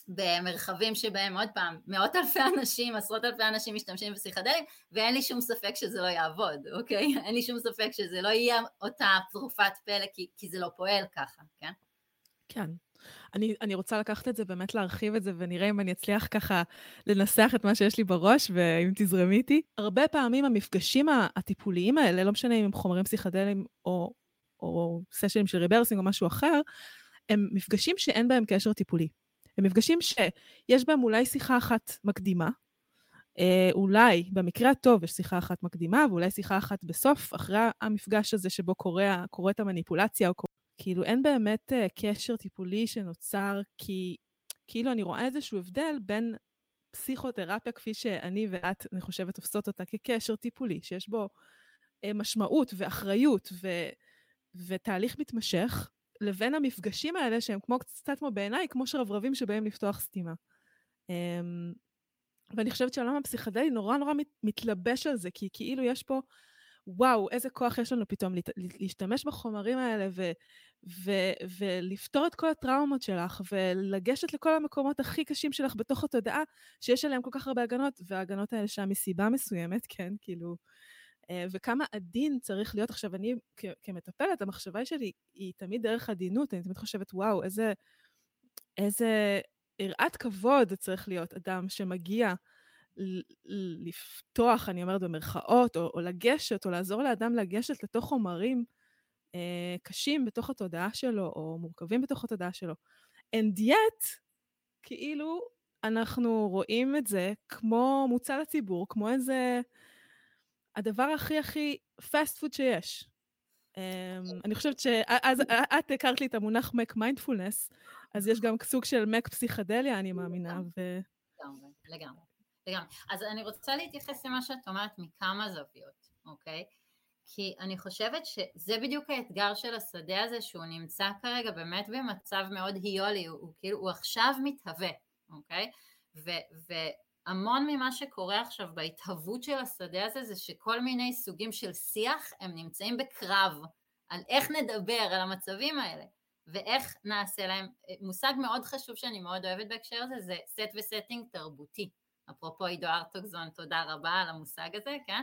Speaker 2: במרחבים שבהם עוד פעם מאות אלפי אנשים, עשרות אלפי אנשים משתמשים בפסיכדלים ואין לי שום ספק שזה לא יעבוד, אוקיי? <laughs> אין לי שום ספק שזה לא יהיה אותה תרופת פלא כי, כי זה לא פועל ככה, כן?
Speaker 1: כן. אני, אני רוצה לקחת את זה, באמת להרחיב את זה, ונראה אם אני אצליח ככה לנסח את מה שיש לי בראש, ואם תזרמי איתי. הרבה פעמים המפגשים הטיפוליים האלה, לא משנה אם הם חומרים פסיכדליים או, או סשנים של rebirthing או משהו אחר, הם מפגשים שאין בהם קשר טיפולי. הם מפגשים שיש בהם אולי שיחה אחת מקדימה, אה, אולי, במקרה הטוב, יש שיחה אחת מקדימה, ואולי שיחה אחת בסוף, אחרי המפגש הזה שבו קורה, קורית המניפולציה, או כאילו אין באמת אה, קשר טיפולי שנוצר, כי כאילו אני רואה איזשהו הבדל בין פסיכותרפיה, כפי שאני ואת, אני חושבת, תופסות אותה כקשר טיפולי, שיש בו אה, משמעות ואחריות ו, ותהליך מתמשך, לבין המפגשים האלה, שהם כמו קצת כמו בעיניי, כמו שרברבים שבאים לפתוח סתימה. Um, ואני חושבת שהעולם הפסיכדלי נורא נורא מת, מתלבש על זה, כי כאילו יש פה, וואו, איזה כוח יש לנו פתאום להשתמש בחומרים האלה ו, ו, ולפתור את כל הטראומות שלך, ולגשת לכל המקומות הכי קשים שלך בתוך התודעה, שיש עליהם כל כך הרבה הגנות, וההגנות האלה שם מסיבה מסוימת, כן, כאילו, וכמה עדין צריך להיות. עכשיו, אני כמטפלת, המחשבה שלי היא תמיד דרך עדינות, אני תמיד חושבת, וואו, איזה, איזה יראת כבוד צריך להיות אדם שמגיע לפתוח, אני אומרת במרכאות, או, או לגשת, או לעזור לאדם לגשת לתוך חומרים אה, קשים בתוך התודעה שלו, או מורכבים בתוך התודעה שלו. And yet, כאילו, אנחנו רואים את זה כמו מוצע לציבור, כמו איזה... הדבר הכי הכי fast food שיש. Um, אני חושבת שאז את הכרת לי את המונח מק מיינדפולנס, אז יש גם סוג של מק פסיכדליה, אני מאמינה.
Speaker 2: לגמרי, לגמרי. לגמרי. אז אני רוצה להתייחס למה שאת אומרת מכמה זוויות, אוקיי? כי אני חושבת שזה בדיוק האתגר של השדה הזה, שהוא נמצא כרגע באמת במצב מאוד היולי, הוא כאילו, הוא עכשיו מתהווה, אוקיי? ו- המון ממה שקורה עכשיו בהתהוות של השדה הזה זה שכל מיני סוגים של שיח הם נמצאים בקרב על איך נדבר על המצבים האלה ואיך נעשה להם, מושג מאוד חשוב שאני מאוד אוהבת בהקשר הזה זה set ו setting תרבותי, אפרופו עידו הרטוגזון תודה רבה על המושג הזה, כן?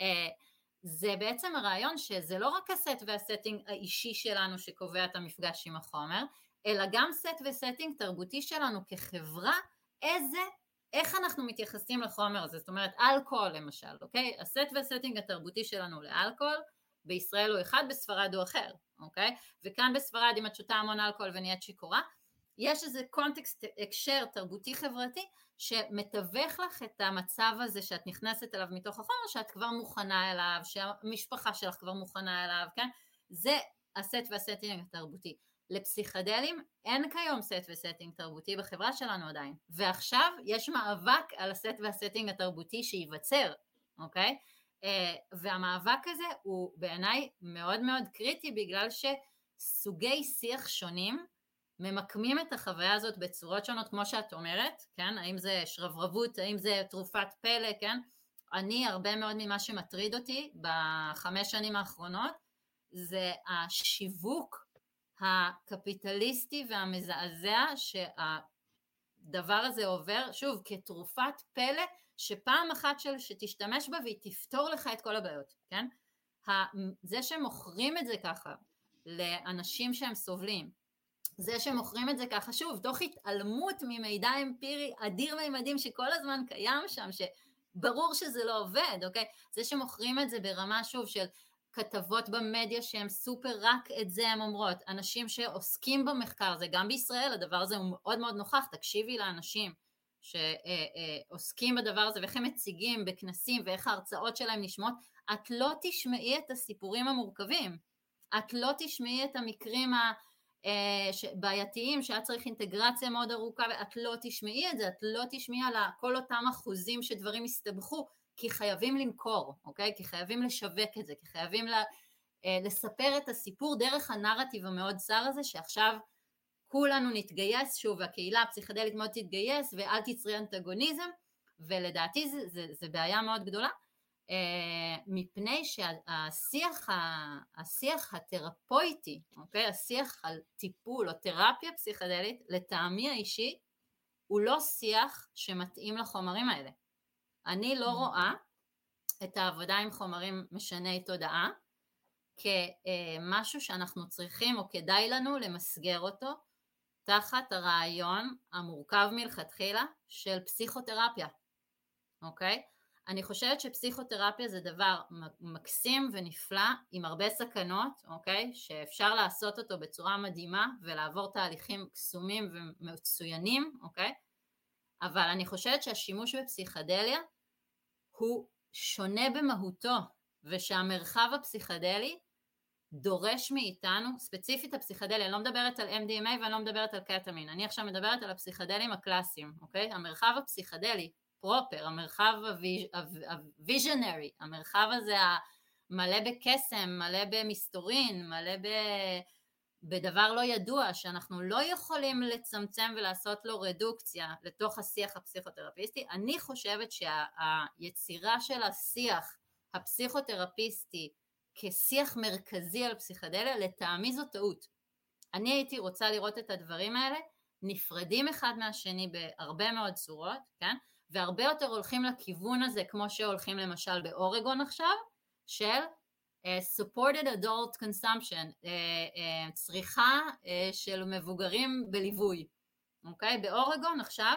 Speaker 2: אה, זה בעצם הרעיון שזה לא רק ה set וה setting האישי שלנו שקובע את המפגש עם החומר, אלא גם set ו setting תרבותי שלנו כחברה איזה, איך אנחנו מתייחסים לחומר הזה, זאת אומרת אלכוהול למשל, אוקיי? ה set וה setting התרבותי שלנו לאלכוהול, בישראל הוא אחד, בספרד הוא אחר, אוקיי? וכאן בספרד אם את שותה המון אלכוהול ונהיית שיכורה, יש איזה קונטקסט, הקשר תרבותי חברתי שמתווך לך את המצב הזה שאת נכנסת אליו מתוך החומר, שאת כבר מוכנה אליו, שהמשפחה שלך כבר מוכנה אליו, כן? זה ה set וה setting התרבותי. לפסיכדלים אין כיום set ו setting תרבותי בחברה שלנו עדיין, ועכשיו יש מאבק על ה set וה setting התרבותי שייווצר, אוקיי? אה, והמאבק הזה הוא בעיניי מאוד מאוד קריטי בגלל שסוגי שיח שונים ממקמים את החוויה הזאת בצורות שונות כמו שאת אומרת, כן? האם זה שרברבות, האם זה תרופת פלא, כן? אני הרבה מאוד ממה שמטריד אותי בחמש שנים האחרונות זה השיווק הקפיטליסטי והמזעזע שהדבר הזה עובר, שוב, כתרופת פלא שפעם אחת של, שתשתמש בה והיא תפתור לך את כל הבעיות, כן? זה שמוכרים את זה ככה לאנשים שהם סובלים, זה שמוכרים את זה ככה, שוב, תוך התעלמות ממידע אמפירי אדיר מימדים שכל הזמן קיים שם, שברור שזה לא עובד, אוקיי? זה שמוכרים את זה ברמה, שוב, של כתבות במדיה שהן סופר, רק את זה הן אומרות. אנשים שעוסקים במחקר הזה, גם בישראל הדבר הזה הוא מאוד מאוד נוכח, תקשיבי לאנשים שעוסקים בדבר הזה ואיך הם מציגים בכנסים ואיך ההרצאות שלהם נשמעות, את לא תשמעי את הסיפורים המורכבים, את לא תשמעי את המקרים הבעייתיים שהיה צריך אינטגרציה מאוד ארוכה ואת לא תשמעי את זה, את לא תשמעי על כל אותם אחוזים שדברים הסתבכו כי חייבים למכור, אוקיי? כי חייבים לשווק את זה, כי חייבים לה, אה, לספר את הסיפור דרך הנרטיב המאוד צר הזה, שעכשיו כולנו נתגייס שוב, והקהילה הפסיכדלית מאוד תתגייס, ואל תצרי אנטגוניזם, ולדעתי זה, זה, זה בעיה מאוד גדולה, אה, מפני שהשיח השיח התרפויטי, אוקיי? השיח על טיפול או תרפיה פסיכדלית, לטעמי האישי, הוא לא שיח שמתאים לחומרים האלה. אני לא mm. רואה את העבודה עם חומרים משני תודעה כמשהו שאנחנו צריכים או כדאי לנו למסגר אותו תחת הרעיון המורכב מלכתחילה של פסיכותרפיה, אוקיי? אני חושבת שפסיכותרפיה זה דבר מקסים ונפלא עם הרבה סכנות, אוקיי? שאפשר לעשות אותו בצורה מדהימה ולעבור תהליכים קסומים ומצוינים, אוקיי? אבל אני חושבת שהשימוש בפסיכדליה הוא שונה במהותו, ושהמרחב הפסיכדלי דורש מאיתנו, ספציפית הפסיכדלי, אני לא מדברת על MDMA ואני לא מדברת על קטמין, אני עכשיו מדברת על הפסיכדלים הקלאסיים, אוקיי? המרחב הפסיכדלי, פרופר, המרחב הוויז'נרי, המרחב הזה מלא בקסם, מלא במסתורין, מלא ב... בדבר לא ידוע שאנחנו לא יכולים לצמצם ולעשות לו רדוקציה לתוך השיח הפסיכותרפיסטי, אני חושבת שהיצירה של השיח הפסיכותרפיסטי כשיח מרכזי על פסיכדליה, לטעמי זו טעות. אני הייתי רוצה לראות את הדברים האלה נפרדים אחד מהשני בהרבה מאוד צורות, כן? והרבה יותר הולכים לכיוון הזה כמו שהולכים למשל באורגון עכשיו, של supported adult consumption, uh, uh, צריכה של מבוגרים בליווי, אוקיי? באורגון עכשיו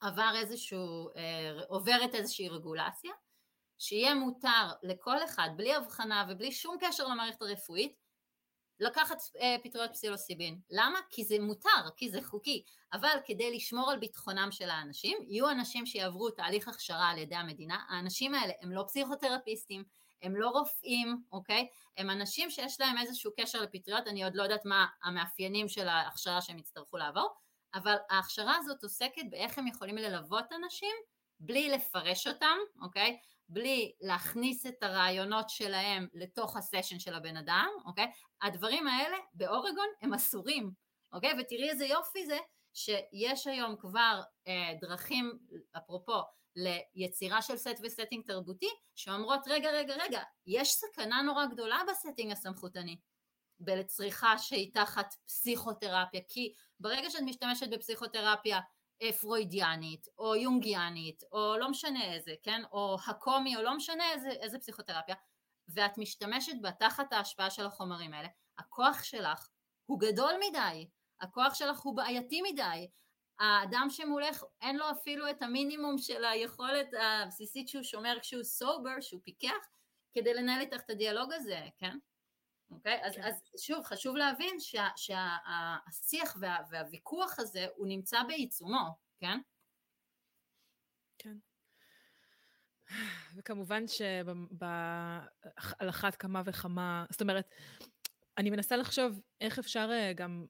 Speaker 2: עבר איזשהו, עוברת איזושהי רגולציה, שיהיה מותר לכל אחד, בלי הבחנה ובלי שום קשר למערכת הרפואית, לקחת פטריות פסילוסיבין. למה? כי זה מותר, כי זה חוקי, אבל כדי לשמור על ביטחונם של האנשים, יהיו אנשים שיעברו תהליך הכשרה על ידי המדינה, האנשים האלה הם לא פסיכותרפיסטים, הם לא רופאים, אוקיי? הם אנשים שיש להם איזשהו קשר לפטריות, אני עוד לא יודעת מה המאפיינים של ההכשרה שהם יצטרכו לעבור, אבל ההכשרה הזאת עוסקת באיך הם יכולים ללוות אנשים בלי לפרש אותם, אוקיי? בלי להכניס את הרעיונות שלהם לתוך הסשן של הבן אדם, אוקיי? הדברים האלה באורגון הם אסורים, אוקיי? ותראי איזה יופי זה שיש היום כבר אה, דרכים, אפרופו, ליצירה של set ו setting תרבותי, שאומרות רגע רגע רגע, יש סכנה נורא גדולה ב setting הסמכותני, בצריכה שהיא תחת פסיכותרפיה, כי ברגע שאת משתמשת בפסיכותרפיה פרוידיאנית או יונגיאנית או לא משנה איזה, כן, או הקומי או לא משנה איזה, איזה פסיכותרפיה, ואת משתמשת בה תחת ההשפעה של החומרים האלה, הכוח שלך הוא גדול מדי, הכוח שלך הוא בעייתי מדי, האדם שמולך אין לו אפילו את המינימום של היכולת הבסיסית שהוא שומר כשהוא סובר, שהוא פיקח, כדי לנהל איתך את הדיאלוג הזה, כן? אוקיי? אז, כן. אז שוב, חשוב להבין שהשיח שה, שה, וה, והוויכוח הזה הוא נמצא בעיצומו, כן?
Speaker 1: כן. וכמובן שעל אחת כמה וכמה, זאת אומרת, אני מנסה לחשוב איך אפשר אה, גם,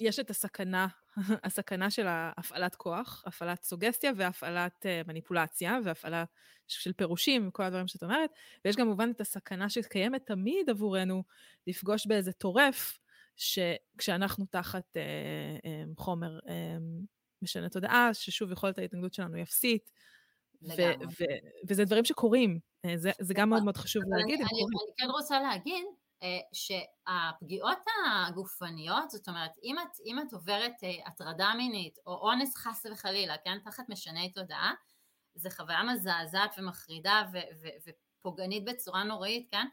Speaker 1: יש את הסכנה, <laughs> הסכנה של הפעלת כוח, הפעלת סוגסטיה והפעלת אה, מניפולציה והפעלה של פירושים, כל הדברים שאת אומרת, ויש גם כמובן את הסכנה שקיימת תמיד עבורנו לפגוש באיזה טורף, שכשאנחנו תחת אה, אה, חומר אה, משנה תודעה, ששוב יכולת ההתנגדות שלנו היא אפסית, וזה דברים שקורים, אה, זה, זה גם מאוד מאוד חשוב להגיד.
Speaker 2: אני, אני, כן רוצה להגיד שהפגיעות הגופניות, זאת אומרת, אם את, אם את עוברת אה, הטרדה מינית או אונס חס וחלילה, כן, תחת משני תודעה, זו חוויה מזעזעת ומחרידה ו- ו- ופוגענית בצורה נוראית, כן?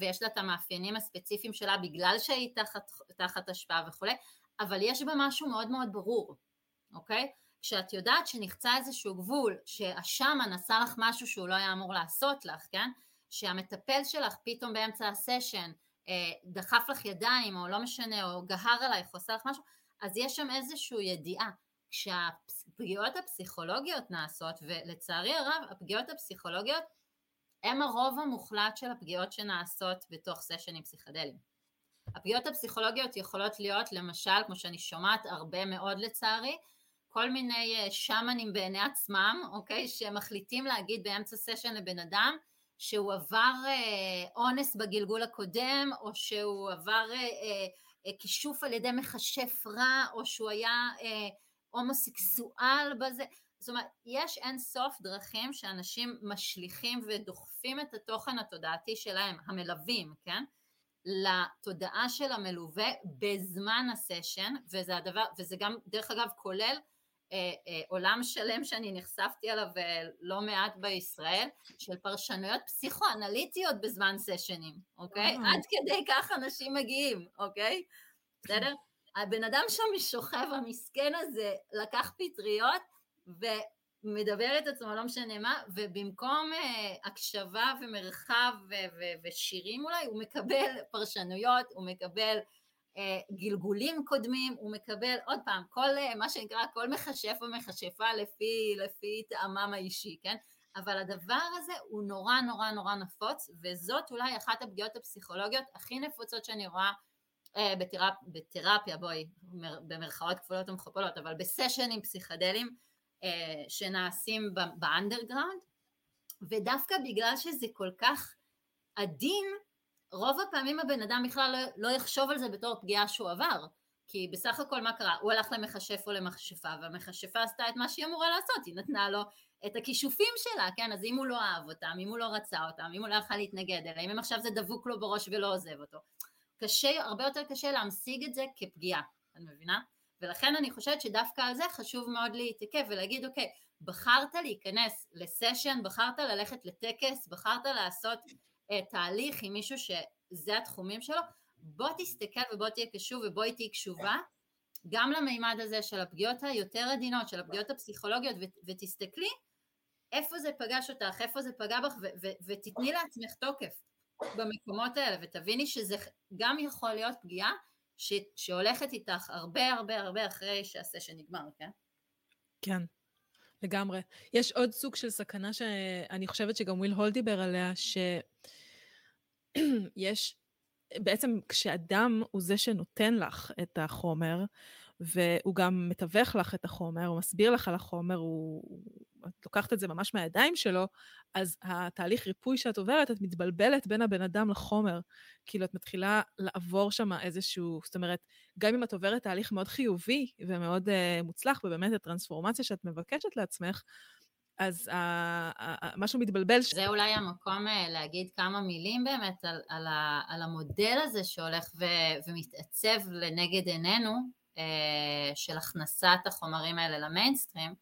Speaker 2: ויש לה את המאפיינים הספציפיים שלה בגלל שהיא תחת, תחת השפעה וכולי, אבל יש בה משהו מאוד מאוד ברור, אוקיי? כשאת יודעת שנחצה איזשהו גבול, שהשאמן עשה לך משהו שהוא לא היה אמור לעשות לך, כן? שהמטפל שלך פתאום באמצע הסשן אה, דחף לך ידיים או לא משנה, או גהר עלייך או עושה לך משהו, אז יש שם איזושהי ידיעה. כשהפגיעות הפסיכולוגיות נעשות, ולצערי הרב הפגיעות הפסיכולוגיות הם הרוב המוחלט של הפגיעות שנעשות בתוך סשנים פסיכדליים. הפגיעות הפסיכולוגיות יכולות להיות למשל, כמו שאני שומעת הרבה מאוד לצערי, כל מיני אה, שמנים בעיני עצמם, אוקיי, שמחליטים להגיד באמצע סשן לבן אדם שהוא עבר אה, אונס בגלגול הקודם, או שהוא עבר אה, אה, כישוף על ידי מכשף רע, או שהוא היה הומוסקסואל בזה, זאת אומרת, יש אין סוף דרכים שאנשים משליכים ודוחפים את התוכן התודעתי שלהם, המלווים, כן? לתודעה של המלווה בזמן הסשן, וזה הדבר, וזה גם, דרך אגב, כולל עולם שלם שאני נחשפתי אליו אה, לא מעט בישראל, של פרשנויות פסיכואנליטיות בזמן סשנים, אוקיי? עד כדי כך אנשים מגיעים, אוקיי? בסדר? הבן אדם שם שוכב, המסכן הזה, לקח פטריות ומדבר את עצמו, לא משנה מה, ובמקום uh, הקשבה ומרחב ו- ו- ושירים אולי, הוא מקבל פרשנויות, הוא מקבל אה, גלגולים קודמים, הוא מקבל עוד פעם, כל אה, מה שנקרא, כל מכשף ומכשפה לפי, לפי טעמם האישי, כן? אבל הדבר הזה הוא נורא נורא נורא נפוץ, וזאת אולי אחת הפגיעות הפסיכולוגיות הכי נפוצות שאני רואה אה, בתרפ, בתרפיה, בואי, במרכאות כפולות ומכופלות, אבל בסשנים פסיכדליים אה, שנעשים באנדרגראונד, ודווקא בגלל שזה כל כך עדין, רוב הפעמים הבן אדם בכלל לא, לא יחשוב על זה בתור פגיעה שהוא עבר, כי בסך הכל מה קרה? הוא הלך למכשף או למכשפה, והמכשפה עשתה את מה שהיא אמורה לעשות, היא נתנה לו את הכישופים שלה, כן? אז אם הוא לא אהב אותם, אם הוא לא רצה אותם, אם הוא לא יכל להתנגד אליהם, אם עכשיו זה דבוק לו בראש ולא עוזב אותו, קשה, הרבה יותר קשה להמשיג את זה כפגיעה, את מבינה? ולכן אני חושבת שדווקא על זה חשוב מאוד להתעכב ולהגיד, אוקיי, בחרת להיכנס לסשן, בחרת ללכת לטקס, בחרת לעשות תהליך עם מישהו שזה התחומים שלו, בוא תסתכל ובוא תהיה קשוב ובואי תהיי קשובה גם למימד הזה של הפגיעות היותר עדינות, של הפגיעות הפסיכולוגיות ותסתכלי איפה זה פגש אותך, איפה זה פגע בך ותתני לעצמך תוקף במקומות האלה ותביני שזה גם יכול להיות פגיעה שהולכת איתך הרבה הרבה הרבה אחרי שהסשן נגמר, כן?
Speaker 1: כן. לגמרי. יש עוד סוג של סכנה שאני חושבת שגם וויל הול דיבר עליה, שיש, <clears throat> בעצם כשאדם הוא זה שנותן לך את החומר, והוא גם מתווך לך את החומר, הוא מסביר לך על החומר, הוא, את לוקחת את זה ממש מהידיים שלו, אז התהליך ריפוי שאת עוברת, את מתבלבלת בין הבן אדם לחומר. כאילו, את מתחילה לעבור שם איזשהו, זאת אומרת, גם אם את עוברת תהליך מאוד חיובי ומאוד uh, מוצלח, ובאמת הטרנספורמציה שאת מבקשת לעצמך, אז uh, uh, משהו מתבלבל.
Speaker 2: זה אולי המקום uh, להגיד כמה מילים באמת על, על, ה, על המודל הזה שהולך ו, ומתעצב לנגד עינינו, uh, של הכנסת החומרים האלה למיינסטרים.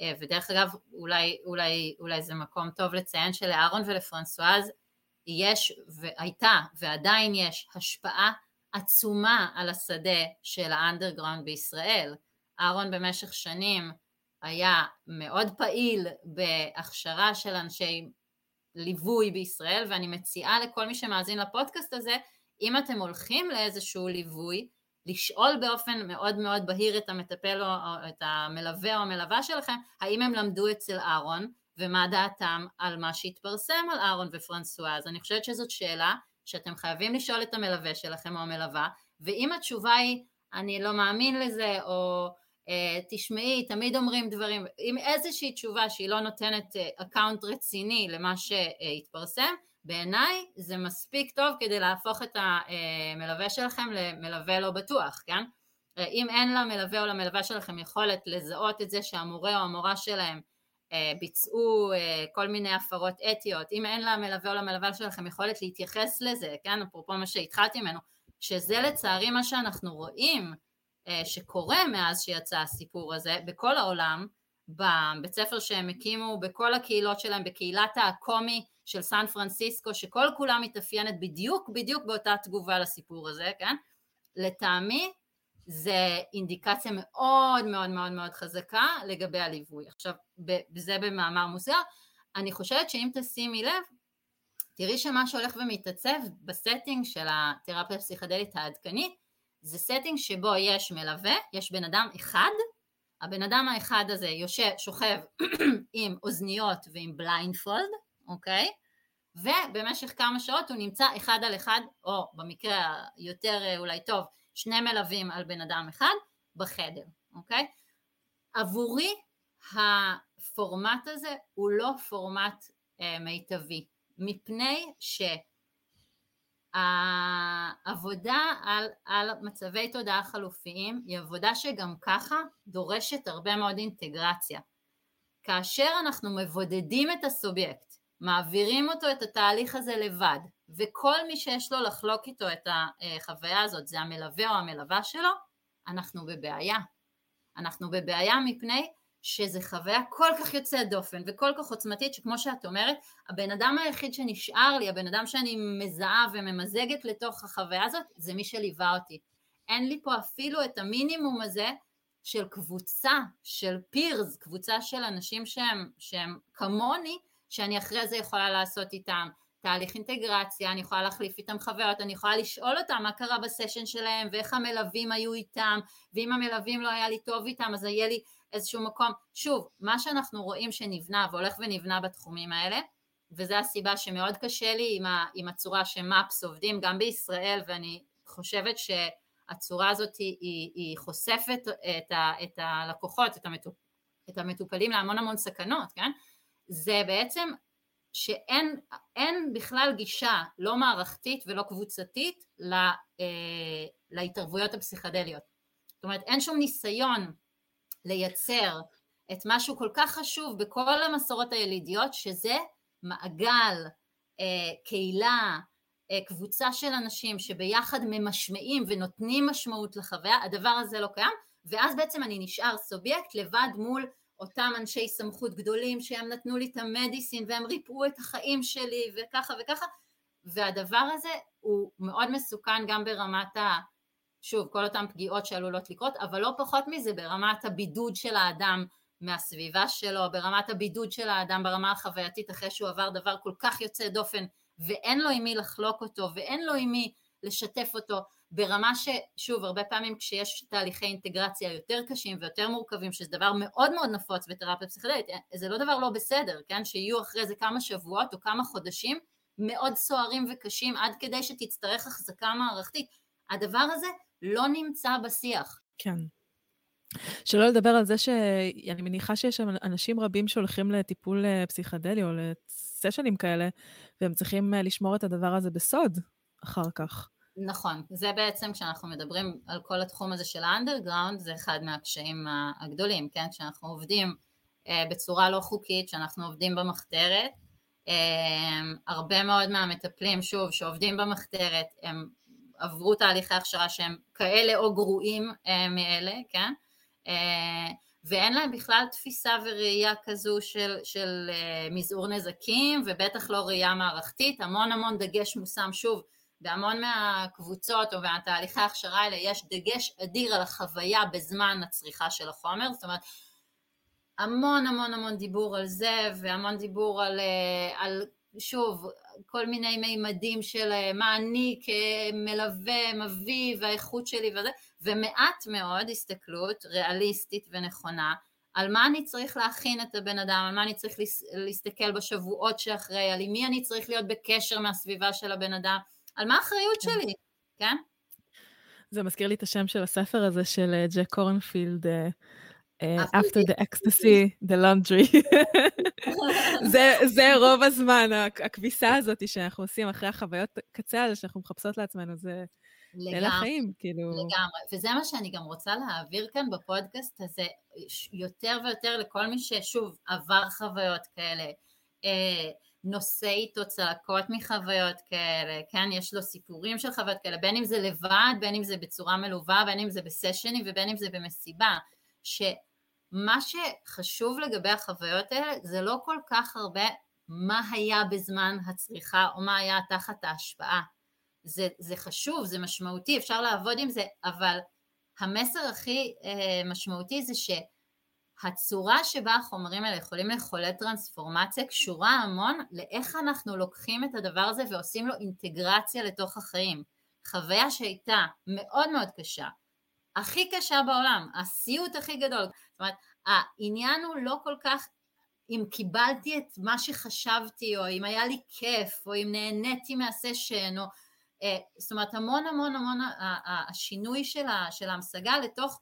Speaker 2: אה, ודרך אגב, אולי, אולי, אולי זה מקום טוב לציין שלאהרון ולפרנסואז יש והייתה ועדיין יש השפעה עצומה על השדה של האנדרגראונד בישראל, אהרון במשך שנים היה מאוד פעיל בהכשרה של אנשי ליווי בישראל, ואני מציעה לכל מי שמאזין לפודקאסט הזה, אם אתם הולכים לאיזשהו ליווי, לשאול באופן מאוד מאוד בהיר את המטפל או את המלווה או המלווה שלכם, האם הם למדו אצל אהרון, ומה דעתם על מה שהתפרסם על אהרון ופרנסואה. אז אני חושבת שזאת שאלה שאתם חייבים לשאול את המלווה שלכם או המלווה, ואם התשובה היא אני לא מאמין לזה, או אה, תשמעי, תמיד אומרים דברים, עם איזושהי תשובה שהיא לא נותנת account אה, רציני למה שהתפרסם, בעיניי זה מספיק טוב כדי להפוך את המלווה שלכם למלווה לא בטוח, כן? אה, אם אין למלווה או למלווה שלכם יכולת לזהות את זה שהמורה או המורה שלהם ביצעו כל מיני הפרות אתיות, אם אין למלווה או למלווה שלכם יכולת להתייחס לזה, כן, אפרופו מה שהתחלתי ממנו, שזה לצערי מה שאנחנו רואים אה, שקורה מאז שיצא הסיפור הזה בכל העולם, בבית ספר שהם הקימו, בכל הקהילות שלהם, בקהילת הקומי של סן פרנסיסקו, שכל כולה מתאפיינת בדיוק בדיוק באותה תגובה לסיפור הזה, כן? לטעמי זה אינדיקציה מאוד מאוד מאוד מאוד חזקה לגבי הליווי. עכשיו, זה במאמר מוסגר. אני חושבת שאם תשימי לב, תראי שמה שהולך ומתעצב ב setting של התרפיה הפסיכדלית העדכנית זה setting שבו יש מלווה, יש בן אדם אחד, הבן אדם האחד הזה יושב, שוכב <clears throat> עם אוזניות ועם blindfold, אוקיי? ובמשך כמה שעות הוא נמצא אחד על אחד, או במקרה היותר אה, אולי טוב, שני מלווים על בן אדם אחד בחדר, אוקיי? עבורי הפורמט הזה הוא לא פורמט אה, מיטבי. מפני שהעבודה על, על מצבי תודעה חלופיים היא עבודה שגם ככה דורשת הרבה מאוד אינטגרציה. כאשר אנחנו מבודדים את הסובייקט, מעבירים אותו את התהליך הזה לבד, וכל מי שיש לו לחלוק איתו את החוויה הזאת זה המלווה או המלווה שלו, אנחנו בבעיה. אנחנו בבעיה מפני שזה חוויה כל כך יוצאת דופן וכל כך עוצמתית שכמו שאת אומרת הבן אדם היחיד שנשאר לי הבן אדם שאני מזהה וממזגת לתוך החוויה הזאת זה מי שליווה אותי. אין לי פה אפילו את המינימום הזה של קבוצה של פירס קבוצה של אנשים שהם, שהם כמוני שאני אחרי זה יכולה לעשות איתם תהליך אינטגרציה, אני יכולה להחליף איתם חוויות, אני יכולה לשאול אותם מה קרה בסשן שלהם ואיך המלווים היו איתם ואם המלווים לא היה לי טוב איתם אז יהיה לי איזשהו מקום, שוב, מה שאנחנו רואים שנבנה והולך ונבנה בתחומים האלה, וזו הסיבה שמאוד קשה לי עם, ה, עם הצורה שמאפס עובדים גם בישראל, ואני חושבת שהצורה הזאת היא, היא, היא חושפת את, ה, את הלקוחות, את, המטופ, את המטופלים להמון המון סכנות, כן? זה בעצם שאין בכלל גישה לא מערכתית ולא קבוצתית לה, אה, להתערבויות הפסיכדליות. זאת אומרת, אין שום ניסיון לייצר את משהו כל כך חשוב בכל המסורות הילידיות, שזה מעגל, אה, קהילה, אה, קבוצה של אנשים שביחד ממשמעים ונותנים משמעות לחוויה, הדבר הזה לא קיים, ואז בעצם אני נשאר סובייקט לבד מול אותם אנשי סמכות גדולים שהם נתנו לי את המדיסין והם ריפאו את החיים שלי וככה וככה, והדבר הזה הוא מאוד מסוכן גם ברמת ה... שוב, כל אותן פגיעות שעלולות לקרות, אבל לא פחות מזה ברמת הבידוד של האדם מהסביבה שלו, ברמת הבידוד של האדם ברמה החווייתית אחרי שהוא עבר דבר כל כך יוצא דופן ואין לו עם מי לחלוק אותו ואין לו עם מי לשתף אותו ברמה ששוב הרבה פעמים כשיש תהליכי אינטגרציה יותר קשים ויותר מורכבים שזה דבר מאוד מאוד נפוץ בתרפיה פסיכדלית זה לא דבר לא בסדר כן שיהיו אחרי זה כמה שבועות או כמה חודשים מאוד סוערים וקשים עד כדי שתצטרך החזקה מערכתית הדבר הזה לא נמצא בשיח.
Speaker 1: כן. שלא לדבר על זה שאני מניחה שיש שם אנשים רבים שהולכים לטיפול אה, פסיכדלי או לסשנים כאלה, והם צריכים אה, לשמור את הדבר הזה בסוד אחר כך.
Speaker 2: נכון, זה בעצם כשאנחנו מדברים על כל התחום הזה של האנדרגראונד, זה אחד מהקשיים הגדולים, כן? כשאנחנו עובדים אה, בצורה לא חוקית, כשאנחנו עובדים במחתרת, הרבה מאוד מהמטפלים, שוב, שעובדים במחתרת, הם עברו תהליכי הכשרה שהם כאלה או גרועים אה, מאלה, כן? אה, ואין להם בכלל תפיסה וראייה כזו של, של אה, מזעור נזקים ובטח לא ראייה מערכתית, המון המון דגש מושם שוב בהמון מהקבוצות או מהתהליכי ההכשרה האלה יש דגש אדיר על החוויה בזמן הצריכה של החומר, זאת אומרת המון המון המון דיבור על זה והמון דיבור על, אה, על שוב כל מיני מימדים של אה, מה אני כמלווה מביא והאיכות שלי וזה ומעט מאוד הסתכלות ריאליסטית ונכונה על מה אני צריך להכין את הבן אדם, על מה אני צריך להסתכל בשבועות שאחרי, על עם מי אני צריך להיות בקשר מהסביבה של הבן אדם, על מה האחריות כן. שלי, כן?
Speaker 1: זה מזכיר לי את השם של הספר הזה של אה, ג'ק קורנפילד, uh, After the ecstasy, the laundry. <laughs> זה, זה רוב הזמן, הכביסה הזאת שאנחנו עושים אחרי החוויות קצה האלה שאנחנו מחפשות לעצמנו, זה... החיים, כאילו...
Speaker 2: לגמרי, וזה מה שאני גם רוצה להעביר כאן בפודקאסט הזה, יותר ויותר לכל מי ששוב עבר חוויות כאלה, אה, נושא איתו צעקות מחוויות כאלה, כן, יש לו סיפורים של חוויות כאלה, בין אם זה לבד, בין אם זה בצורה מלווה, בין אם זה בסשנים ובין אם זה במסיבה, שמה שחשוב לגבי החוויות האלה זה לא כל כך הרבה מה היה בזמן הצריכה או מה היה תחת ההשפעה, זה, זה חשוב, זה משמעותי, אפשר לעבוד עם זה, אבל המסר הכי אה, משמעותי זה שהצורה שבה החומרים האלה יכולים לחולל טרנספורמציה קשורה המון לאיך אנחנו לוקחים את הדבר הזה ועושים לו אינטגרציה לתוך החיים. חוויה שהייתה מאוד מאוד קשה, הכי קשה בעולם, הסיוט הכי גדול, זאת אומרת העניין הוא לא כל כך אם קיבלתי את מה שחשבתי או אם היה לי כיף או אם נהניתי מהסשן או אה, זאת אומרת המון המון המון השינוי של ההמשגה לתוך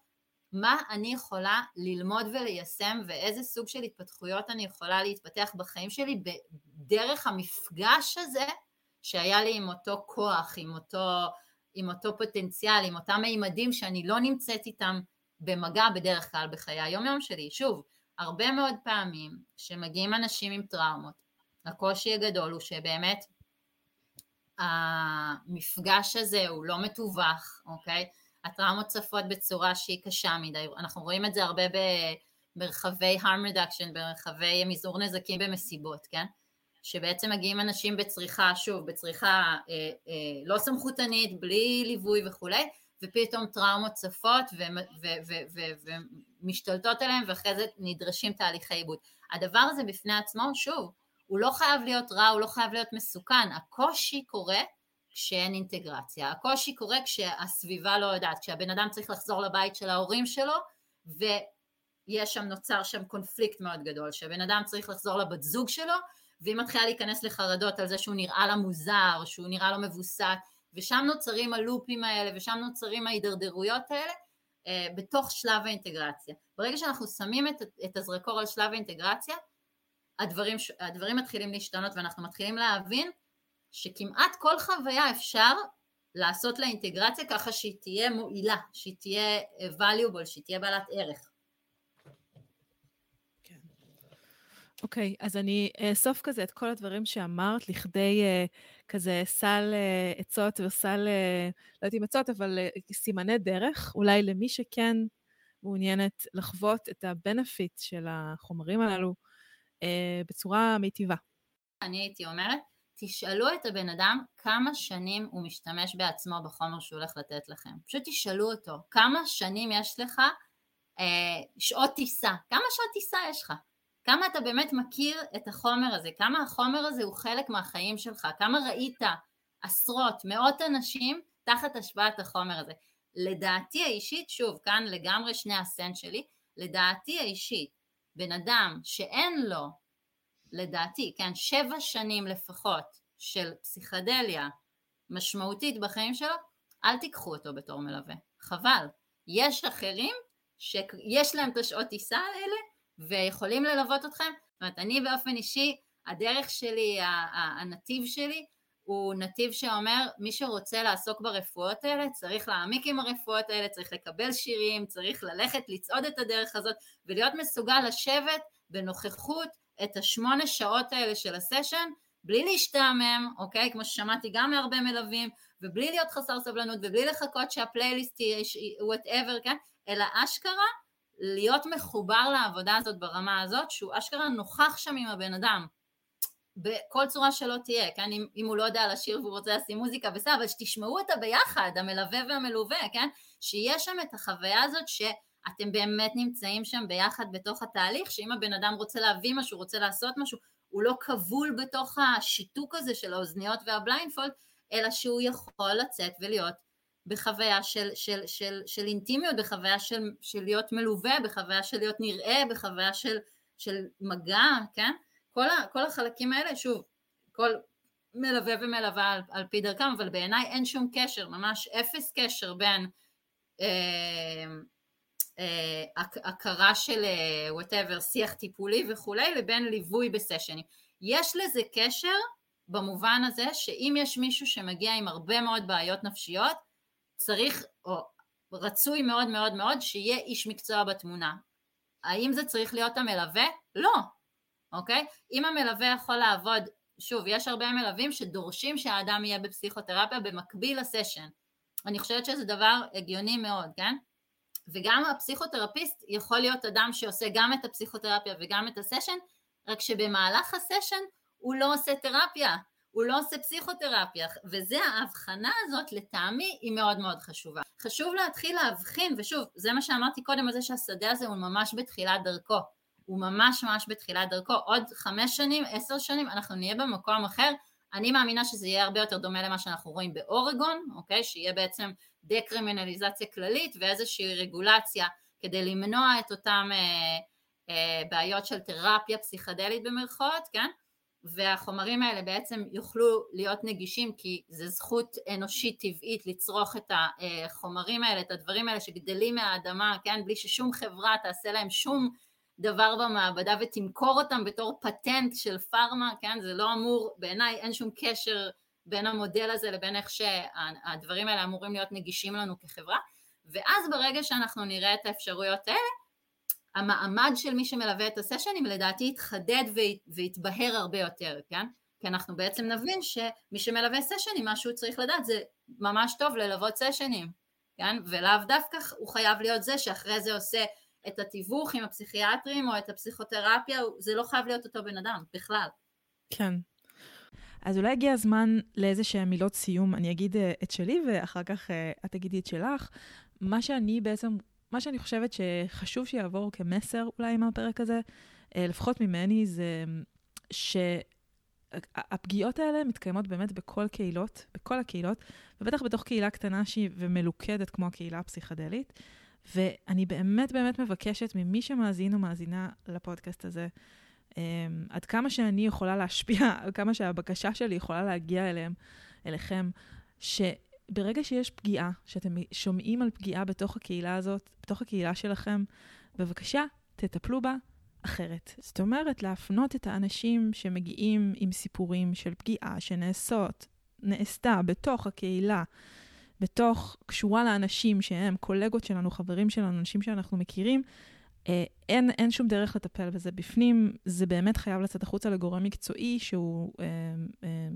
Speaker 2: מה אני יכולה ללמוד וליישם ואיזה סוג של התפתחויות אני יכולה להתפתח בחיים שלי דרך המפגש הזה שהיה לי עם אותו כוח, עם אותו, עם אותו פוטנציאל, עם אותם מימדים שאני לא נמצאת איתם במגע בדרך כלל בחיי היום יום שלי. שוב, הרבה מאוד פעמים שמגיעים אנשים עם טראומות, הקושי הגדול הוא שבאמת המפגש הזה הוא לא מתווך, אוקיי? הטראומות צפות בצורה שהיא קשה מדי, אנחנו רואים את זה הרבה במרחבי harm reduction, במרחבי מזעור נזקים במסיבות, כן? שבעצם מגיעים אנשים בצריכה, שוב, בצריכה אה, אה, לא סמכותנית, בלי ליווי וכולי, ופתאום טראומות צפות ומשתלטות עליהם ואחרי זה נדרשים תהליכי עיבוד. הדבר הזה בפני עצמו, שוב, הוא לא חייב להיות רע, הוא לא חייב להיות מסוכן, הקושי קורה כשאין אינטגרציה, הקושי קורה כשהסביבה לא יודעת, כשהבן אדם צריך לחזור לבית של ההורים שלו ויש שם, נוצר שם קונפליקט מאוד גדול, שהבן אדם צריך לחזור לבת זוג שלו והיא מתחילה להיכנס לחרדות על זה שהוא נראה לה מוזר, שהוא נראה לו מבוסת, ושם נוצרים הלופים האלה ושם נוצרים ההידרדרויות האלה אה, בתוך שלב האינטגרציה. ברגע שאנחנו שמים את, את הזרקור על שלב האינטגרציה, הדברים, הדברים מתחילים להשתנות ואנחנו מתחילים להבין שכמעט כל חוויה אפשר לעשות לה אינטגרציה ככה שהיא תהיה מועילה, שהיא תהיה valuable, שהיא תהיה בעלת ערך.
Speaker 1: כן. אוקיי, okay, אז אני אאסוף כזה את כל הדברים שאמרת לכדי uh, כזה סל uh, עצות וסל, uh, לא יודעת אם עצות, אבל uh, סימני דרך, אולי למי שכן מעוניינת לחוות את הבנפיט של החומרים הללו, אה, בצורה מיטיבה.
Speaker 2: אני הייתי אומרת, תשאלו את הבן אדם כמה שנים הוא משתמש בעצמו בחומר שהוא הולך לתת לכם. פשוט תשאלו אותו, כמה שנים יש לך אה, שעות טיסה, כמה שעות טיסה יש לך? כמה אתה באמת מכיר את החומר הזה, כמה החומר הזה הוא חלק מהחיים שלך, כמה ראית עשרות, מאות אנשים תחת השפעת החומר הזה. לדעתי האישית, שוב, כאן לגמרי שני הסנט שלי, לדעתי האישית, בן אדם שאין לו, לדעתי, כן, שבע שנים לפחות של פסיכדליה משמעותית בחיים שלו, אל תיקחו אותו בתור מלווה, חבל. יש אחרים שיש להם את השעות טיסה האלה ויכולים ללוות אתכם. זאת אומרת, אני באופן אישי, הדרך שלי, הנתיב שלי, הוא נתיב שאומר מי שרוצה לעסוק ברפואות האלה צריך להעמיק עם הרפואות האלה, צריך לקבל שירים, צריך ללכת לצעוד את הדרך הזאת ולהיות מסוגל לשבת בנוכחות את השמונה שעות האלה של ה session בלי להשתעמם, אוקיי? כמו ששמעתי גם מהרבה מלווים ובלי להיות חסר סבלנות ובלי לחכות שהפלייליסט יהיה whatever, כן? אלא אשכרה להיות מחובר לעבודה הזאת ברמה הזאת שהוא אשכרה נוכח שם עם הבן אדם בכל צורה שלא תהיה, כן? אם, אם הוא לא יודע לשיר והוא רוצה לשים מוזיקה בסדר, אבל שתשמעו אותה ביחד, המלווה והמלווה, כן? שיש שם את החוויה הזאת שאתם באמת נמצאים שם ביחד בתוך התהליך, שאם הבן אדם רוצה להביא משהו, רוצה לעשות משהו, הוא לא כבול בתוך השיתוק הזה של האוזניות והבליינדפולד, אלא שהוא יכול לצאת ולהיות בחוויה של, של, של, של אינטימיות, בחוויה של, של להיות מלווה, בחוויה של להיות נראה, בחוויה של, של מגע, כן? כל, ה, כל החלקים האלה, שוב, כל מלווה ומלווה על, על פי דרכם, אבל בעיניי אין שום קשר, ממש אפס קשר בין אה, הכרה של וואטאבר, אה, שיח טיפולי וכולי, לבין ליווי בסשנים. יש לזה קשר במובן הזה שאם יש מישהו שמגיע עם הרבה מאוד בעיות נפשיות, צריך, או רצוי מאוד מאוד מאוד, שיהיה איש מקצוע בתמונה. האם זה צריך להיות המלווה? לא, אוקיי? אם המלווה יכול לעבוד, שוב, יש הרבה מלווים שדורשים שהאדם יהיה בפסיכותרפיה במקביל לסשן. אני חושבת שזה דבר הגיוני מאוד, כן? וגם הפסיכותרפיסט יכול להיות אדם שעושה גם את הפסיכותרפיה וגם את הסשן, רק שבמהלך הסשן הוא לא עושה תרפיה, הוא לא עושה פסיכותרפיה, וזה ההבחנה הזאת לטעמי היא מאוד מאוד חשובה. חשוב להתחיל להבחין, ושוב, זה מה שאמרתי קודם על זה שהשדה הזה הוא ממש בתחילת דרכו. הוא ממש ממש בתחילת דרכו, עוד חמש שנים, עשר שנים, אנחנו נהיה במקום אחר. אני מאמינה שזה יהיה הרבה יותר דומה למה שאנחנו רואים באורגון, אוקיי? שיהיה בעצם דקרימינליזציה כללית ואיזושהי רגולציה כדי למנוע את אותן אה, אה, בעיות של תרפיה פסיכדלית במרכאות, כן? והחומרים האלה בעצם יוכלו להיות נגישים כי זו זכות אנושית טבעית לצרוך את החומרים האלה, את הדברים האלה שגדלים מהאדמה, כן? בלי ששום חברה תעשה להם שום דבר במעבדה ותמכור אותם בתור פטנט של פארמה, כן? זה לא אמור, בעיניי אין שום קשר בין המודל הזה לבין איך שהדברים האלה אמורים להיות נגישים לנו כחברה, ואז ברגע שאנחנו נראה את האפשרויות האלה, המעמד של מי שמלווה את הסשנים לדעתי יתחדד ויתבהר הרבה יותר, כן? כי אנחנו בעצם נבין שמי שמלווה סשנים, מה שהוא צריך לדעת זה ממש טוב ללוות סשנים, כן? ולאו דווקא הוא חייב להיות זה שאחרי זה עושה את התיווך עם הפסיכיאטרים או את הפסיכותרפיה, זה לא חייב להיות אותו בן אדם, בכלל.
Speaker 1: כן. אז אולי הגיע הזמן לאיזה שהם מילות סיום. אני אגיד uh, את שלי ואחר כך uh, את תגידי את שלך. מה שאני בעצם, מה שאני חושבת שחשוב שיעבור כמסר אולי מהפרק הזה, uh, לפחות ממני, זה שהפגיעות האלה מתקיימות באמת בכל קהילות, בכל הקהילות, ובטח בתוך קהילה קטנה שהיא ומלוכדת כמו הקהילה הפסיכדלית. ואני באמת באמת מבקשת ממי שמאזין או מאזינה לפודקאסט הזה, עד כמה שאני יכולה להשפיע, <laughs> עד כמה שהבקשה שלי יכולה להגיע אליהם, אליכם, שברגע שיש פגיעה, שאתם שומעים על פגיעה בתוך הקהילה הזאת, בתוך הקהילה שלכם, בבקשה, תטפלו בה אחרת. זאת אומרת, להפנות את האנשים שמגיעים עם סיפורים של פגיעה שנעשות, נעשתה בתוך הקהילה, בתוך, קשורה לאנשים שהם קולגות שלנו, חברים שלנו, אנשים שאנחנו מכירים, אין, אין שום דרך לטפל בזה בפנים, זה באמת חייב לצאת החוצה לגורם מקצועי שהוא אה, אה,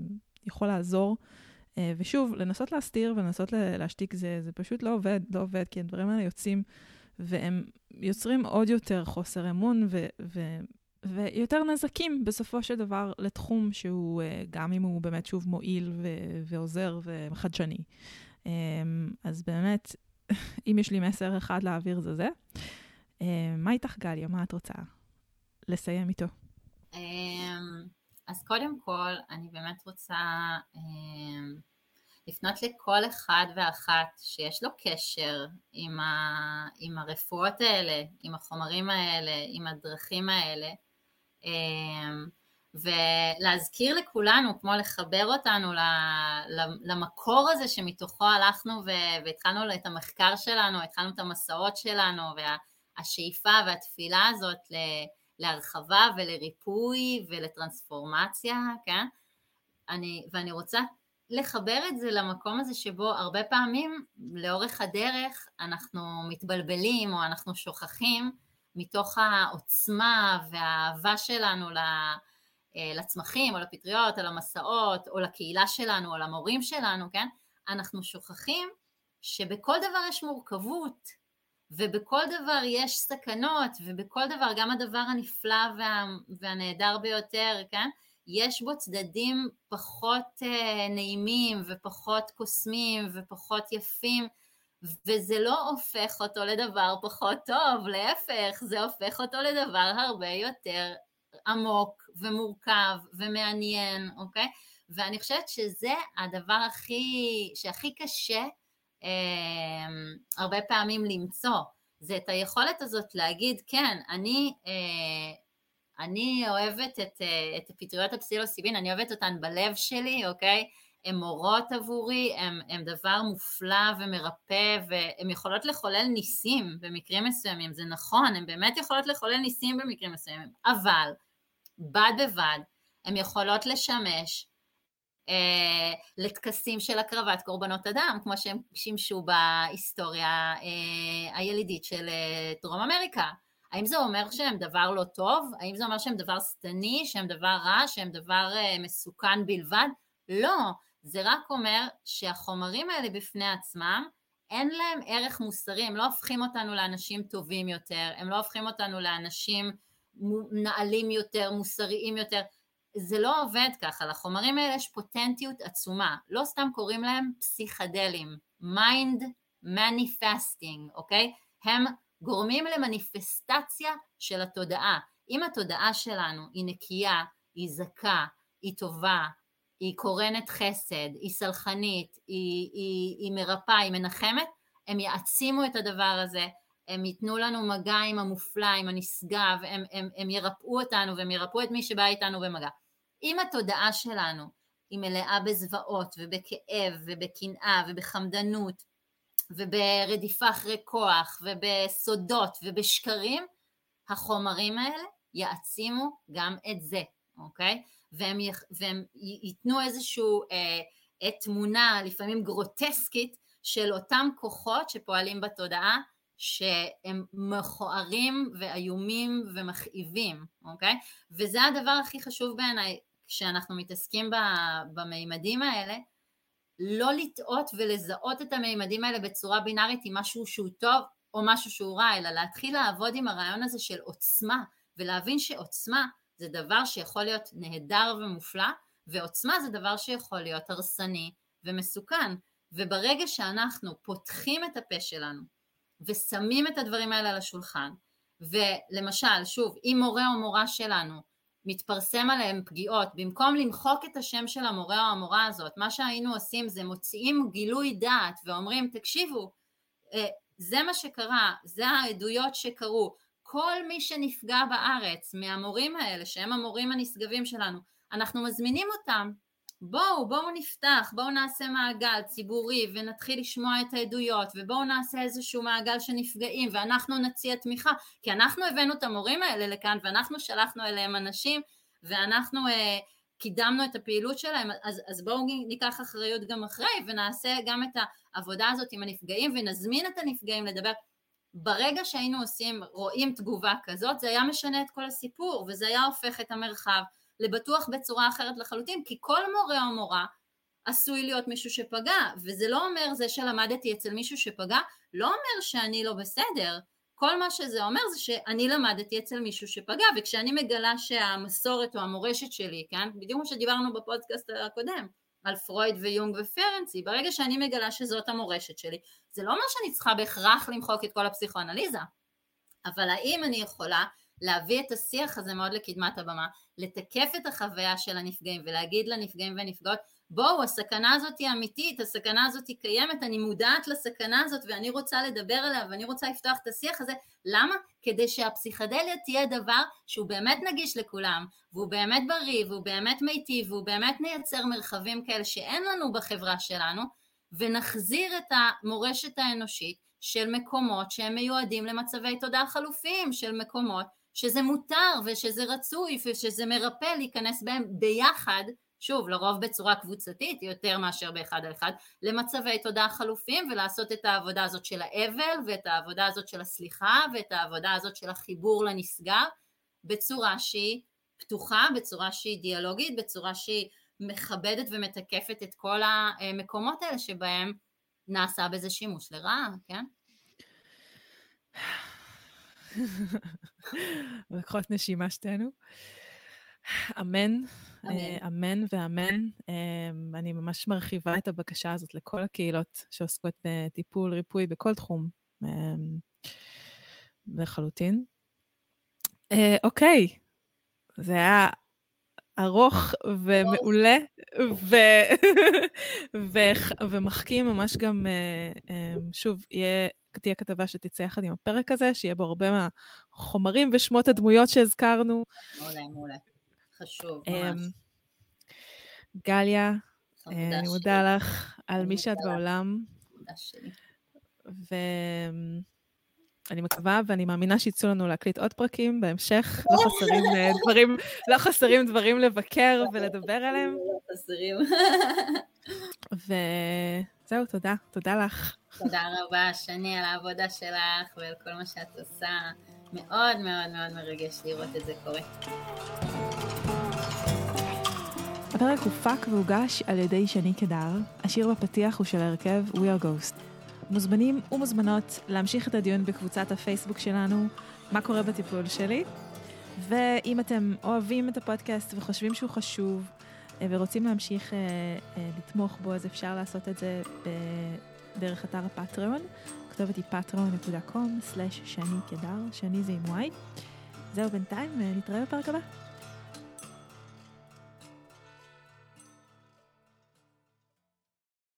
Speaker 1: יכול לעזור. אה, ושוב, לנסות להסתיר ולנסות להשתיק זה, זה פשוט לא עובד, לא עובד, כי הדברים האלה יוצאים והם יוצרים עוד יותר חוסר אמון ו, ו, ויותר נזקים בסופו של דבר לתחום שהוא, אה, גם אם הוא באמת שוב מועיל ו, ועוזר וחדשני. אמ, אז באמת, <laughs> אם יש לי מסר אחד להעביר זה זה. אמ, מה איתך, גליה? מה את רוצה לסיים איתו?
Speaker 2: אמ, אז קודם כל, אני באמת רוצה לפנות לכל אחד ואחת שיש לו קשר עם, ה, עם הרפואות האלה, עם החומרים האלה, עם הדרכים האלה. ולהזכיר לכולנו, כמו לחבר אותנו למקור הזה שמתוכו הלכנו והתחלנו את המחקר שלנו, התחלנו את המסעות שלנו, והשאיפה והתפילה הזאת להרחבה ולריפוי ולטרנספורמציה, כן? אני, ואני רוצה לחבר את זה למקום הזה שבו הרבה פעמים לאורך הדרך אנחנו מתבלבלים או אנחנו שוכחים מתוך העוצמה והאהבה שלנו אה, לצמחים או לפטריות או למסעות או לקהילה שלנו או למורים שלנו, כן? אנחנו שוכחים שבכל דבר יש מורכבות ובכל דבר יש סכנות ובכל דבר, גם הדבר הנפלא וה, והנהדר ביותר, כן? יש בו צדדים פחות uh, נעימים ופחות קוסמים ופחות יפים, וזה לא הופך אותו לדבר פחות טוב, להפך, זה הופך אותו לדבר הרבה יותר עמוק ומורכב ומעניין, אוקיי? ואני חושבת שזה הדבר הכי, שהכי קשה הרבה פעמים למצוא, זה את היכולת הזאת להגיד, כן, אני, אה, אני אוהבת את, אה, את פטריות הפסילוסיבין, אני אוהבת אותן בלב שלי, אוקיי? הן מורות עבורי, הן דבר מופלא ומרפא, והן יכולות לחולל ניסים במקרים מסוימים, זה נכון, הן באמת יכולות לחולל ניסים במקרים מסוימים, אבל בד בבד הן יכולות לשמש אה, לטקסים של הקרבת קורבנות אדם, כמו שהם שימשו בהיסטוריה אה, הילידית של אה, דרום אמריקה. האם זה אומר שהם דבר לא טוב? האם זה אומר שהם דבר שטני, שהם דבר רע, שהם דבר אה, מסוכן בלבד? לא, זה רק אומר שהחומרים האלה בפני עצמם, אין להם ערך מוסרי, הם לא הופכים אותנו לאנשים טובים יותר, הם לא הופכים אותנו לאנשים נעלים יותר, מוסריים יותר, זה לא עובד ככה, לחומרים האלה יש פוטנטיות עצומה, לא סתם קוראים להם פסיכדלים, mind manifesting, אוקיי? הם גורמים למניפסטציה של התודעה. אם התודעה שלנו היא נקייה, היא זכה, היא טובה, היא קורנת חסד, היא סלחנית, היא, היא, היא מרפאה, היא מנחמת, הם יעצימו את הדבר הזה, הם ייתנו לנו מגע עם המופלא, עם הנשגב, הם, הם, הם ירפאו אותנו והם ירפאו את מי שבא איתנו במגע. אם התודעה שלנו היא מלאה בזוועות ובכאב ובקנאה ובחמדנות וברדיפה אחרי כוח ובסודות ובשקרים, החומרים האלה יעצימו גם את זה, אוקיי? והם, יח, והם ייתנו איזושהי אה, תמונה לפעמים גרוטסקית של אותם כוחות שפועלים בתודעה שהם מכוערים ואיומים ומכאיבים, אוקיי? וזה הדבר הכי חשוב בעיניי כשאנחנו מתעסקים במימדים האלה, לא לטעות ולזהות את המימדים האלה בצורה בינארית עם משהו שהוא טוב או משהו שהוא רע, אלא להתחיל לעבוד עם הרעיון הזה של עוצמה, ולהבין שעוצמה זה דבר שיכול להיות נהדר ומופלא, ועוצמה זה דבר שיכול להיות הרסני ומסוכן. וברגע שאנחנו פותחים את הפה שלנו ושמים את הדברים האלה על השולחן, ולמשל, שוב, אם מורה או מורה שלנו מתפרסם עליהם פגיעות, במקום למחוק את השם של המורה או המורה הזאת, מה שהיינו עושים זה מוציאים גילוי דעת ואומרים, תקשיבו, אה, זה מה שקרה, זה העדויות שקרו, כל מי שנפגע בארץ מהמורים האלה, שהם המורים הנשגבים שלנו, אנחנו מזמינים אותם, בואו, בואו נפתח, בואו נעשה מעגל ציבורי ונתחיל לשמוע את העדויות ובואו נעשה איזשהו מעגל של נפגעים ואנחנו נציע תמיכה, כי אנחנו הבאנו את המורים האלה לכאן ואנחנו שלחנו אליהם אנשים ואנחנו אה, קידמנו את הפעילות שלהם, אז, אז בואו ניקח אחריות גם אחרי ונעשה גם את העבודה הזאת עם הנפגעים ונזמין את הנפגעים לדבר. ברגע שהיינו עושים, רואים תגובה כזאת, זה היה משנה את כל הסיפור, וזה היה הופך את המרחב לבטוח בצורה אחרת לחלוטין, כי כל מורה או מורה עשוי להיות מישהו שפגע, וזה לא אומר זה שלמדתי אצל מישהו שפגע, לא אומר שאני לא בסדר, כל מה שזה אומר זה שאני למדתי אצל מישהו שפגע, וכשאני מגלה שהמסורת או המורשת שלי, כן, בדיוק כמו שדיברנו בפודקאסט הקודם, על פרויד ויונג ופרנסי, ברגע שאני מגלה שזאת המורשת שלי, זה לא אומר שאני צריכה בהכרח למחוק את כל הפסיכואנליזה, אבל האם אני יכולה להביא את השיח הזה מאוד לקדמת הבמה, לתקף את החוויה של הנפגעים ולהגיד לנפגעים והנפגעות בואו הסכנה הזאת היא אמיתית, הסכנה הזאת היא קיימת, אני מודעת לסכנה הזאת ואני רוצה לדבר עליה ואני רוצה לפתוח את השיח הזה, למה? כדי שהפסיכדליה תהיה דבר שהוא באמת נגיש לכולם והוא באמת בריא והוא באמת מיטיב והוא באמת מייצר מרחבים כאלה שאין לנו בחברה שלנו ונחזיר את המורשת האנושית של מקומות שהם מיועדים למצבי תודעה חלופיים, של מקומות שזה מותר ושזה רצוי ושזה מרפא להיכנס בהם ביחד, שוב, לרוב בצורה קבוצתית יותר מאשר באחד על אחד, למצבי תודעה חלופיים ולעשות את העבודה הזאת של האבל ואת העבודה הזאת של הסליחה ואת העבודה הזאת של החיבור לנסגר בצורה שהיא פתוחה, בצורה שהיא דיאלוגית, בצורה שהיא מכבדת ומתקפת את כל המקומות האלה שבהם נעשה בזה שימוש לרעה, כן?
Speaker 1: לקחות נשימה שתינו. אמן, אמן ואמן. אני ממש מרחיבה את הבקשה הזאת לכל הקהילות שעוסקות בטיפול, ריפוי, בכל תחום. לחלוטין. אוקיי, זה היה ארוך ומעולה, ו... <laughs> ו... ומחכים ממש גם, שוב, יהיה, תהיה כתבה שתצא יחד עם הפרק הזה, שיהיה בו הרבה מהחומרים ושמות הדמויות שהזכרנו.
Speaker 2: מעולה, מעולה. חשוב, ממש.
Speaker 1: גליה, אני מודה לך על מי שאת בעולם.
Speaker 2: תודה שלי.
Speaker 1: אני מקווה ואני מאמינה שיצאו לנו להקליט עוד פרקים בהמשך. <laughs> לא חסרים דברים, לא חסרים דברים לבקר ולדבר עליהם.
Speaker 2: לא חסרים.
Speaker 1: וזהו, תודה. תודה לך.
Speaker 2: תודה רבה, שני, על העבודה שלך ועל כל מה שאת עושה. מאוד מאוד מאוד מרגש לראות את זה קורה.
Speaker 1: הפרק הופק והוגש על ידי שני קדר. השיר בפתיח הוא של ההרכב We are Ghost. מוזמנים ומוזמנות להמשיך את הדיון בקבוצת הפייסבוק שלנו, מה קורה בטיפול שלי. ואם אתם אוהבים את הפודקאסט וחושבים שהוא חשוב ורוצים להמשיך אה, אה, לתמוך בו, אז אפשר לעשות את זה דרך אתר הפטריון. הכתובת היא patreon.com/שני קדר, שני זה עם וואי. זהו בינתיים, נתראה בפרק הבא.